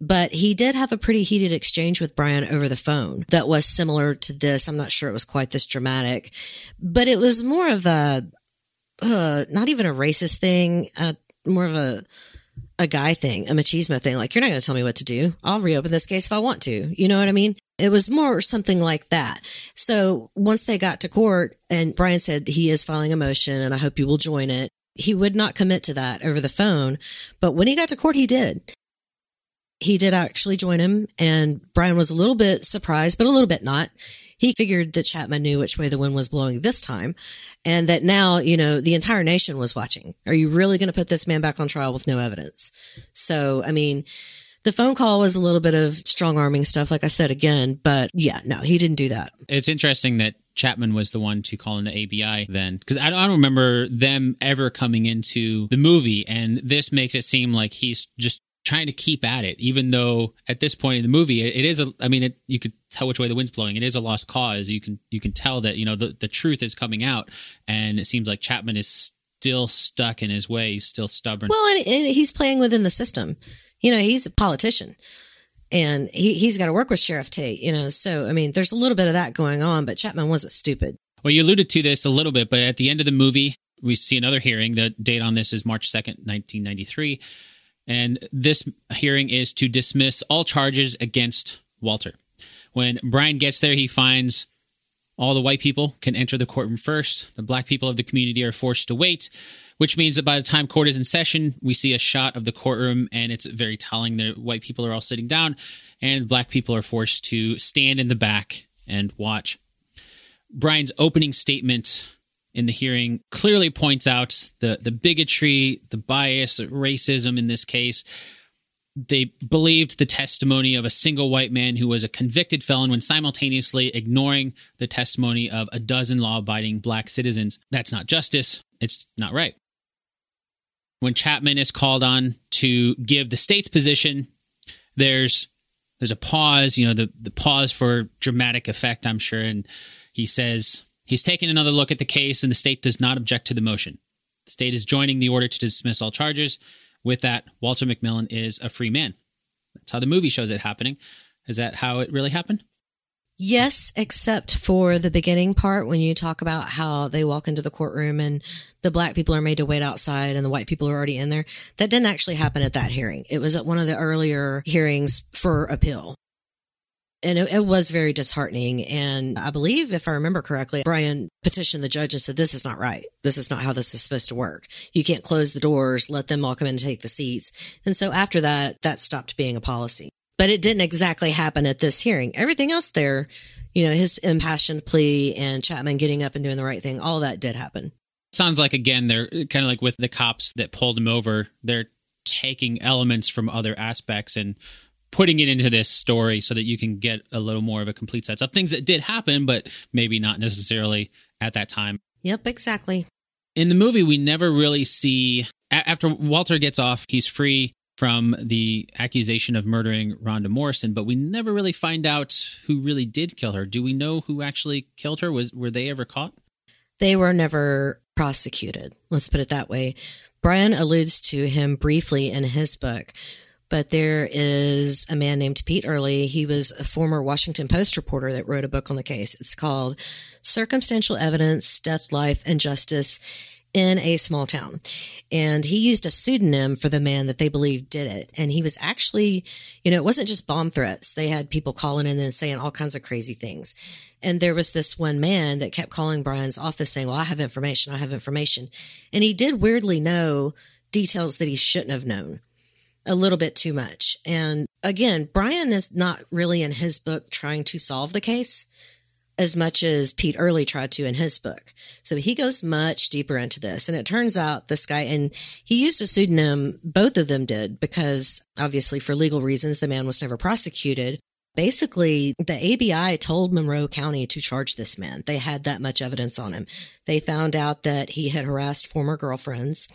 But he did have a pretty heated exchange with Brian over the phone that was similar to this. I'm not sure it was quite this dramatic, but it was more of a, uh, not even a racist thing, uh, more of a, a guy thing, a machismo thing. Like, you're not going to tell me what to do. I'll reopen this case if I want to. You know what I mean? It was more something like that. So once they got to court and Brian said he is filing a motion and I hope you will join it he would not commit to that over the phone. But when he got to court, he did. He did actually join him, and Brian was a little bit surprised, but a little bit not. He figured that Chapman knew which way the wind was blowing this time, and that now, you know, the entire nation was watching. Are you really going to put this man back on trial with no evidence? So, I mean, the phone call was a little bit of strong arming stuff, like I said again, but yeah, no, he didn't do that. It's interesting that Chapman was the one to call in the ABI then, because I, don't remember them ever coming into the movie, and this makes it seem like he's just trying to keep at it, even though at this point in the movie, it, it is a. I mean, it, you could tell which way the wind's blowing. It is a lost cause. You can you can tell that you know the the truth is coming out, and it seems like Chapman is still stuck in his way. He's still stubborn. Well, and, and he's playing within the system. You know, he's a politician and he, he's got to work with Sheriff Tate, you know. So, I mean, there's a little bit of that going on, but Chapman wasn't stupid. Well, you alluded to this a little bit, but at the end of the movie, we see another hearing. The date on this is March 2nd, 1993. And this hearing is to dismiss all charges against Walter. When Brian gets there, he finds all the white people can enter the courtroom first. The black people of the community are forced to wait which means that by the time court is in session, we see a shot of the courtroom and it's very telling. The white people are all sitting down and black people are forced to stand in the back and watch. Brian's opening statement in the hearing clearly points out the, the bigotry, the bias, racism in this case. They believed the testimony of a single white man who was a convicted felon when simultaneously ignoring the testimony of a dozen law abiding black citizens. That's not justice. It's not right when Chapman is called on to give the state's position, there's there's a pause, you know, the the pause for dramatic effect, I'm sure, and he says he's taking another look at the case and the state does not object to the motion. The state is joining the order to dismiss all charges. With that, Walter McMillian is a free man. That's how the movie shows it happening. Is that how it really happened? Yes, except for the beginning part when you talk about how they walk into the courtroom and the black people are made to wait outside and the white people are already in there. That didn't actually happen at that hearing. It was at one of the earlier hearings for appeal. And it, it was very disheartening. And I believe, if I remember correctly, Brian petitioned the judge and said, This is not right. This is not how this is supposed to work. You can't close the doors, let them all come in and take the seats. And so after that, that stopped being a policy but it didn't exactly happen at this hearing. Everything else there, you know, his impassioned plea and Chapman getting up and doing the right thing, all that did happen. Sounds like again they're kind of like with the cops that pulled him over. They're taking elements from other aspects and putting it into this story so that you can get a little more of a complete sense of things that did happen, but maybe not necessarily at that time. Yep, exactly. In the movie, we never really see after Walter gets off, he's free from the accusation of murdering Rhonda Morrison, but we never really find out who really did kill her. Do we know who actually killed her? Was were they ever caught? They were never prosecuted. Let's put it that way. Brian alludes to him briefly in his book, but there is a man named Pete Earley. He was a former Washington Post reporter that wrote a book on the case. It's called Circumstantial Evidence, Death, Life, and Justice in a small town. And he used a pseudonym for the man that they believed did it. And he was actually, you know, it wasn't just bomb threats. They had people calling in and saying all kinds of crazy things. And there was this one man that kept calling Brian's office saying, Well, I have information. I have information. And he did weirdly know details that he shouldn't have known a little bit too much. And again, Brian is not really in his book trying to solve the case as much as Pete Earley tried to in his book. So he goes much deeper into this. And it turns out this guy, and he used a pseudonym, both of them did, because obviously for legal reasons, the man was never prosecuted. Basically, the ABI told Monroe County to charge this man. They had that much evidence on him. They found out that he had harassed former girlfriends.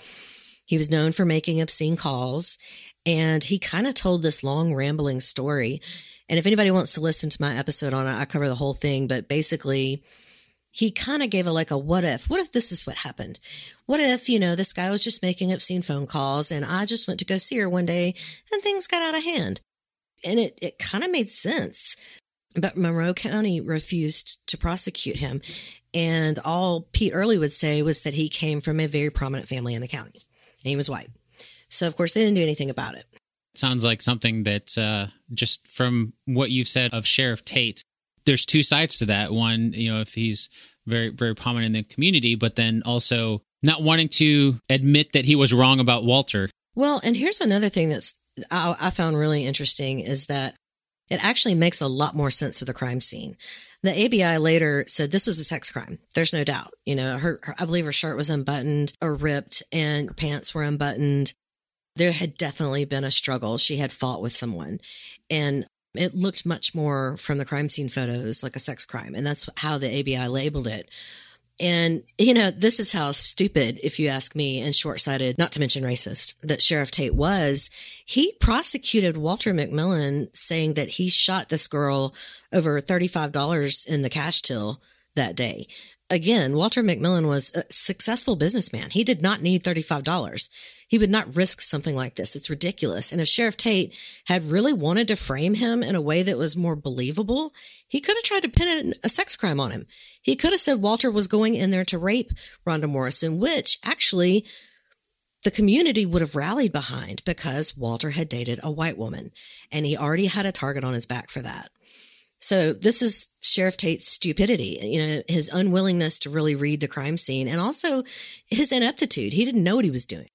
He was known for making obscene calls. And he kind of told this long, rambling story and if anybody wants to listen to my episode on it, I cover the whole thing. But basically, he kind of gave a like a what if? What if this is what happened? What if, you know, this guy was just making obscene phone calls and I just went to go see her one day and things got out of hand? And it, it kind of made sense. But Monroe County refused to prosecute him. And all Pete Earley would say was that he came from a very prominent family in the county and he was white. So, of course, they didn't do anything about it. Sounds like something that uh, just from what you've said of Sheriff Tate, there's two sides to that. One, you know, if he's very, very prominent in the community, but then also not wanting to admit that he was wrong about Walter. Well, and here's another thing that's I, I found really interesting is that it actually makes a lot more sense for the crime scene. The ABI later said this was a sex crime. There's no doubt. You know, her, her, I believe her shirt was unbuttoned or ripped and her pants were unbuttoned there had definitely been a struggle. She had fought with someone. And It looked much more from the crime scene photos like a sex crime, and that's how the ABI labeled it. And, you know, this is how stupid, if you ask me, and short sighted, not to mention racist, that Sheriff Tate was. He prosecuted Walter McMillian saying that he shot this girl over $35 in the cash till that day. Again, Walter McMillian was a successful businessman. He did not need $35. He would not risk something like this. It's ridiculous. And if Sheriff Tate had really wanted to frame him in a way that was more believable, he could have tried to pin a sex crime on him. He could have said Walter was going in there to rape Rhonda Morrison, which actually the community would have rallied behind because Walter had dated a white woman and he already had a target on his back for that. So this is Sheriff Tate's stupidity, you know, his unwillingness to really read the crime scene and also his ineptitude. He didn't know what he was doing.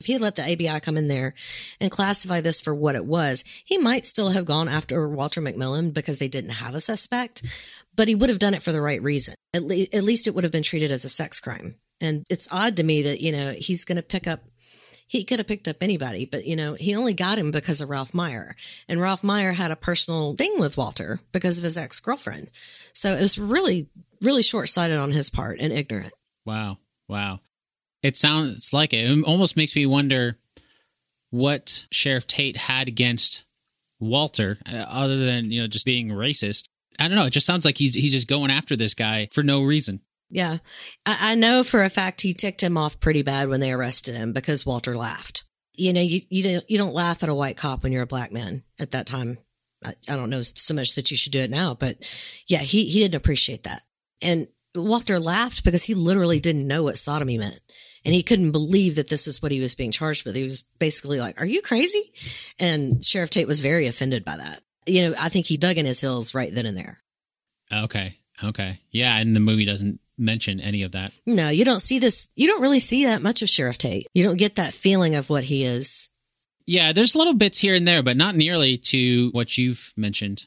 If he had let the ABI come in there and classify this for what it was, he might still have gone after Walter McMillian because they didn't have a suspect, but he would have done it for the right reason. At, le- at least it would have been treated as a sex crime. And it's odd to me that, you know, he's going to pick up he could have picked up anybody, but you know, he only got him because of Ralph Meyer. And Ralph Meyer had a personal thing with Walter because of his ex girlfriend. So it was really, really short sighted on his part and ignorant. Wow. Wow. It sounds like it. It almost makes me wonder what Sheriff Tate had against Walter, uh, other than you know just being racist. I don't know. It just sounds like he's he's just going after this guy for no reason. Yeah, I, I know for a fact he ticked him off pretty bad when they arrested him because Walter laughed. You know, you you don't you don't laugh at a white cop when you're a black man at that time. I, I don't know so much that you should do it now, but yeah, he he didn't appreciate that. And Walter laughed because he literally didn't know what sodomy meant and he couldn't believe that this is what he was being charged with. He was basically like, "Are you crazy?" And Sheriff Tate was very offended by that. You know, I think he dug in his heels right then and there. Okay. Okay. Yeah, and the movie doesn't mention any of that. No, you don't see this. You don't really see that much of Sheriff Tate. You don't get that feeling of what he is. Yeah, there's little bits here and there, but not nearly to what you've mentioned.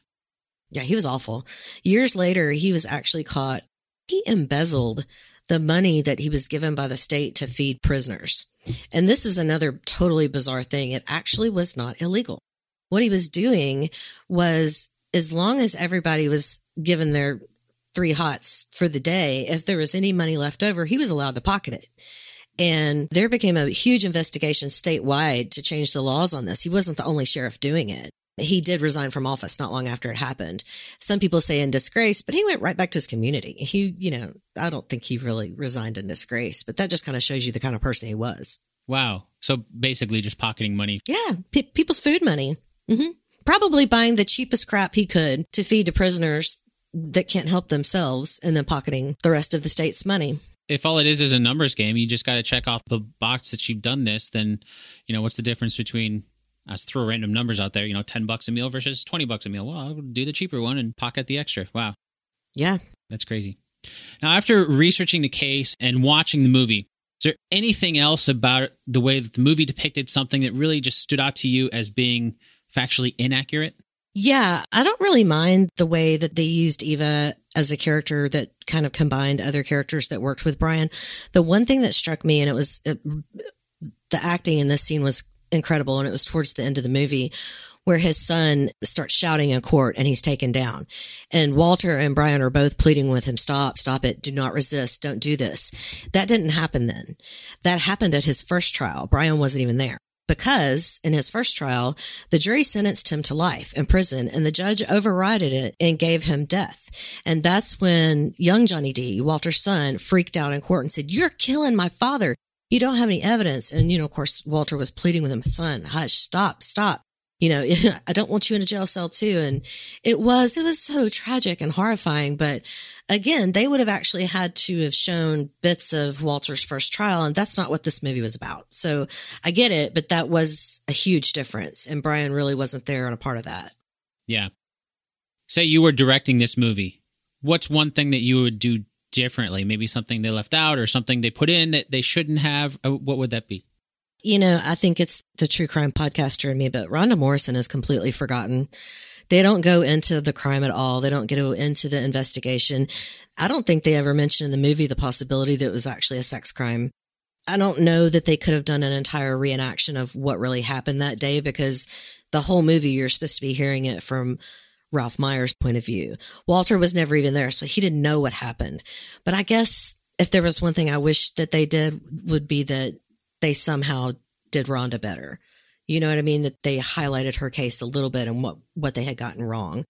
Yeah, he was awful. Years later, he was actually caught. He embezzled the money that he was given by the state to feed prisoners. And this is another totally bizarre thing. It actually was not illegal. What he was doing was as long as everybody was given their three hots for the day, if there was any money left over, he was allowed to pocket it. And there became a huge investigation statewide to change the laws on this. He wasn't the only sheriff doing it. He did resign from office not long after it happened. Some people say in disgrace, but he went right back to his community. He, you know, I don't think he really resigned in disgrace, but that just kind of shows you the kind of person he was. Wow. So basically just pocketing money. Yeah. people's food money. Mm-hmm. Probably buying the cheapest crap he could to feed to prisoners that can't help themselves and then pocketing the rest of the state's money if all it is is a numbers game, you just got to check off the box that you've done this. Then, you know, what's the difference between I throw random numbers out there, you know, 10 bucks a meal versus 20 bucks a meal. Well, I'll do the cheaper one and pocket the extra. Wow. Yeah. That's crazy. Now, after researching the case and watching the movie, is there anything else about the way that the movie depicted something that really just stood out to you as being factually inaccurate? Yeah, I don't really mind the way that they used Eva as a character that kind of combined other characters that worked with Brian. The one thing that struck me, and it was it, the acting in this scene was incredible. And it was towards the end of the movie where his son starts shouting in court and he's taken down. And Walter and Brian are both pleading with him, stop, stop it. Do not resist. Don't do this. That didn't happen then. That happened at his first trial. Brian wasn't even there because in his first trial, the jury sentenced him to life in prison and the judge overrided it and gave him death. And that's when young Johnny D, Walter's son, freaked out in court and said, you're killing my father you don't have any evidence. And, you know, of course, Walter was pleading with him, son, hush, stop, stop. You know, (laughs) I don't want you in a jail cell too. And it was, it was so tragic and horrifying. But again, they would have actually had to have shown bits of Walter's first trial. And that's not what this movie was about. So I get it, but that was a huge difference. And Brian really wasn't there on a part of that. Yeah. Say you were directing this movie. What's one thing that you would do differently? Maybe something they left out or something they put in that they shouldn't have? Uh, what would that be? You know, I think it's the true crime podcaster in me, but Rhonda Morrison is completely forgotten. They don't go into the crime at all. They don't go into the investigation. I don't think they ever mentioned in the movie the possibility that it was actually a sex crime. I don't know that they could have done an entire reenaction of what really happened that day because the whole movie, you're supposed to be hearing it from Ralph Myers' point of view. Walter was never even there, so he didn't know what happened. But I guess if there was one thing I wish that they did would be that they somehow did Rhonda better. You know what I mean? That they highlighted her case a little bit and what, what they had gotten wrong.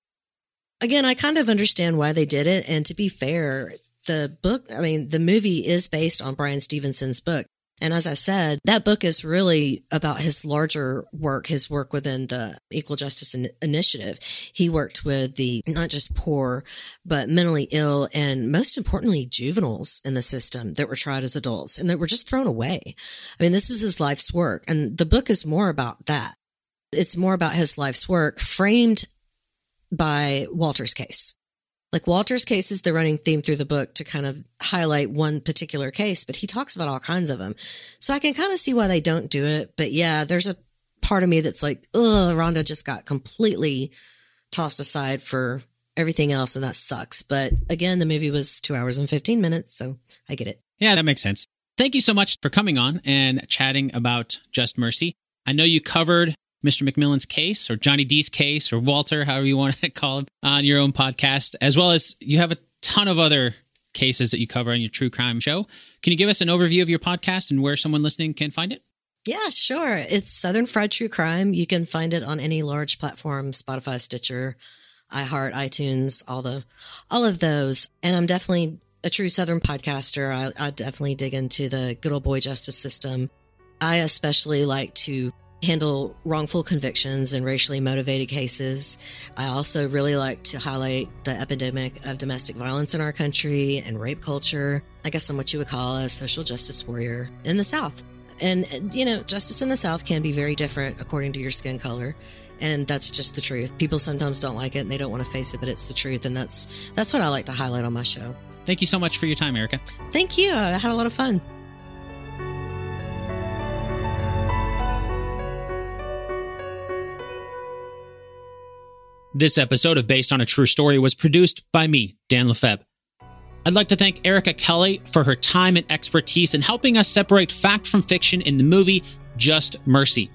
Again, I kind of understand why they did it. And to be fair, the book, I mean, the movie is based on Bryan Stevenson's book. And as I said, that book is really about his larger work, his work within the Equal Justice Initiative. He worked with the not just poor, but mentally ill and most importantly, juveniles in the system that were tried as adults and that were just thrown away. I mean, this is his life's work. And the book is more about that. It's more about his life's work framed by Walter's case. Like Walter's case is the running theme through the book to kind of highlight one particular case, but he talks about all kinds of them. So I can kind of see why they don't do it. But yeah, there's a part of me that's like, ugh, Rhonda just got completely tossed aside for everything else, and that sucks. But again, the movie was two hours and 15 minutes, so I get it. Yeah, that makes sense. Thank you so much for coming on and chatting about Just Mercy. I know you covered Mr. McMillian's case or Johnny D's case or Walter, however you want to (laughs) call it, on your own podcast, as well as you have a ton of other cases that you cover on your true crime show. Can you give us an overview of your podcast and where someone listening can find it? Yeah, sure. It's Southern Fried True Crime. You can find it on any large platform, Spotify, Stitcher, iHeart, iTunes, all the all of those. And I'm definitely a true Southern podcaster. I, I definitely dig into the good old boy justice system. I especially like to handle wrongful convictions and racially motivated cases. I also really like to highlight the epidemic of domestic violence in our country and rape culture. I guess I'm what you would call a social justice warrior in the South. And, you know, justice in the South can be very different according to your skin color. And that's just the truth. People sometimes don't like it and they don't want to face it, but it's the truth. And that's that's what I like to highlight on my show. Thank you so much for your time, Erica. Thank you. I had a lot of fun. This episode of Based on a True Story was produced by me, Dan Lefebvre. I'd like to thank Erica Kelly for her time and expertise in helping us separate fact from fiction in the movie Just Mercy.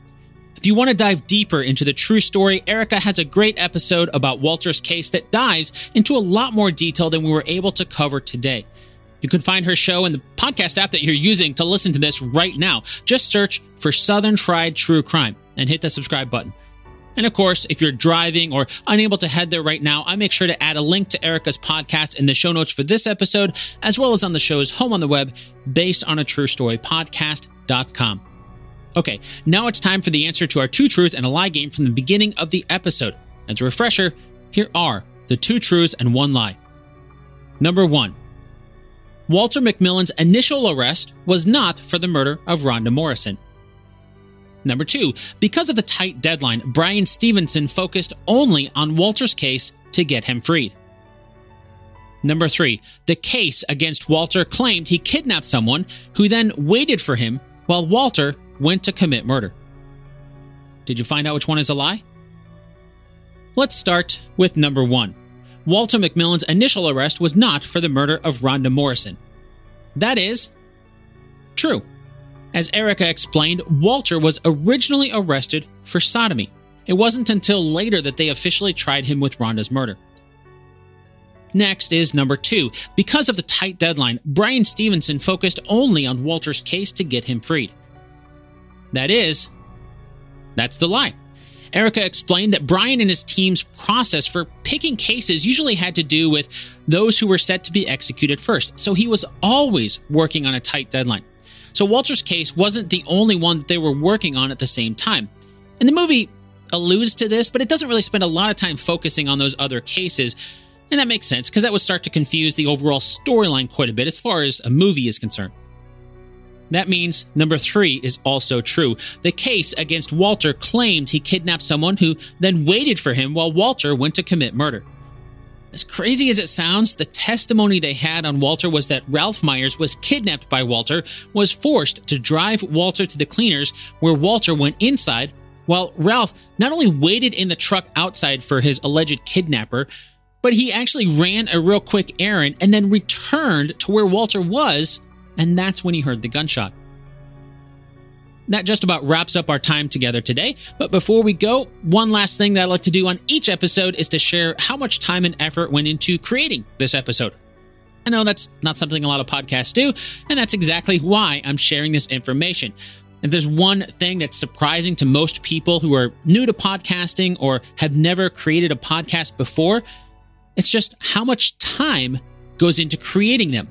If you want to dive deeper into the true story, Erica has a great episode about Walter's case that dives into a lot more detail than we were able to cover today. You can find her show in the podcast app that you're using to listen to this right now. Just search for Southern Fried True Crime and hit the subscribe button. And of course, if you're driving or unable to head there right now, I make sure to add a link to Erica's podcast in the show notes for this episode, as well as on the show's home on the web, based on a true story podcast.com. Okay, now it's time for the answer to our two truths and a lie game from the beginning of the episode. As a refresher, here are the two truths and one lie. Number one Walter McMillian's initial arrest was not for the murder of Rhonda Morrison. Number two, because of the tight deadline, Bryan Stevenson focused only on Walter's case to get him freed. Number three, the case against Walter claimed he kidnapped someone who then waited for him while Walter went to commit murder. Did you find out which one is a lie? Let's start with number one. Walter McMillian's initial arrest was not for the murder of Rhonda Morrison. That is true. As Erica explained, Walter was originally arrested for sodomy. It wasn't until later that they officially tried him with Rhonda's murder. Next is number two. Because of the tight deadline, Bryan Stevenson focused only on Walter's case to get him freed. That is, that's the lie. Erica explained that Brian and his team's process for picking cases usually had to do with those who were set to be executed first, so he was always working on a tight deadline. So Walter's case wasn't the only one that they were working on at the same time. And the movie alludes to this, but it doesn't really spend a lot of time focusing on those other cases. And that makes sense because that would start to confuse the overall storyline quite a bit as far as a movie is concerned. That means number three is also true. The case against Walter claimed he kidnapped someone who then waited for him while Walter went to commit murder. As crazy as it sounds, the testimony they had on Walter was that Ralph Myers was kidnapped by Walter, was forced to drive Walter to the cleaners, where Walter went inside, while Ralph not only waited in the truck outside for his alleged kidnapper, but he actually ran a real quick errand and then returned to where Walter was, and that's when he heard the gunshot. That just about wraps up our time together today. But before we go, one last thing that I like to do on each episode is to share how much time and effort went into creating this episode. I know that's not something a lot of podcasts do, and that's exactly why I'm sharing this information. If there's one thing that's surprising to most people who are new to podcasting or have never created a podcast before, it's just how much time goes into creating them.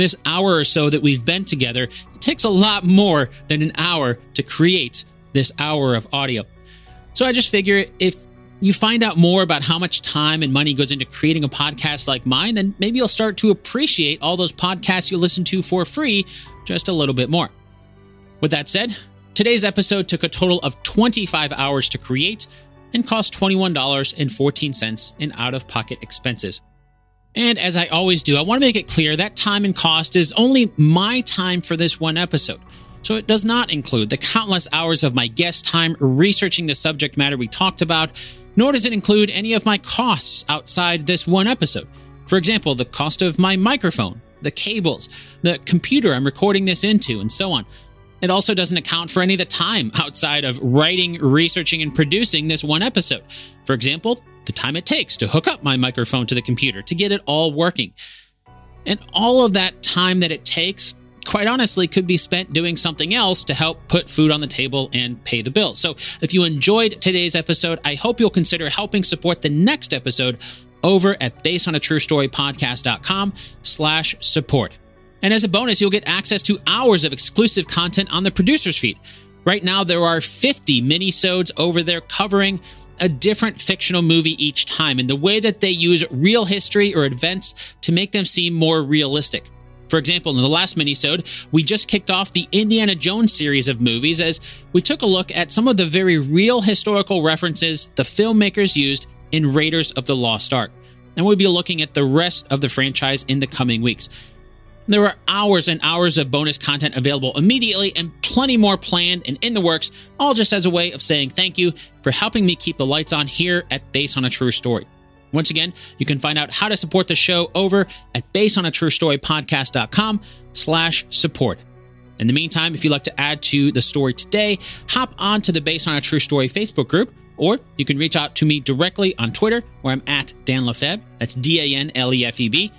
This hour or so that we've been together it takes a lot more than an hour to create this hour of audio. So I just figure if you find out more about how much time and money goes into creating a podcast like mine, then maybe you'll start to appreciate all those podcasts you listen to for free just a little bit more. With that said, today's episode took a total of 25 hours to create and cost $21.14 in out of pocket expenses. And as I always do, I want to make it clear that time and cost is only my time for this one episode. So it does not include the countless hours of my guest time researching the subject matter we talked about, nor does it include any of my costs outside this one episode. For example, the cost of my microphone, the cables, the computer I'm recording this into, and so on. It also doesn't account for any of the time outside of writing, researching, and producing this one episode. For example, the time it takes to hook up my microphone to the computer to get it all working. And all of that time that it takes, quite honestly, could be spent doing something else to help put food on the table and pay the bills. So if you enjoyed today's episode, I hope you'll consider helping support the next episode over at basedonatruestorypodcast.com slash support. And as a bonus, you'll get access to hours of exclusive content on the producer's feed. Right now, there are 50 minisodes over there covering a different fictional movie each time and the way that they use real history or events to make them seem more realistic. For example, in the last minisode, we just kicked off the Indiana Jones series of movies as we took a look at some of the very real historical references the filmmakers used in Raiders of the Lost Ark. And we'll be looking at the rest of the franchise in the coming weeks. There are hours and hours of bonus content available immediately and plenty more planned and in the works, all just as a way of saying thank you for helping me keep the lights on here at Base on a True Story. Once again, you can find out how to support the show over at basedonatruestorypodcast.com slash support. In the meantime, if you'd like to add to the story today, hop on to the Based on a True Story Facebook group, or you can reach out to me directly on Twitter, where I'm at Dan Lefebvre. That's D A N L E F E B.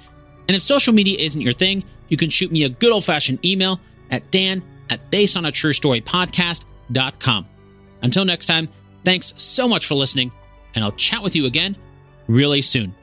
And if social media isn't your thing, you can shoot me a good old fashioned email at dan at basedonatruestorypodcast.com. Until next time, thanks so much for listening, and I'll chat with you again really soon.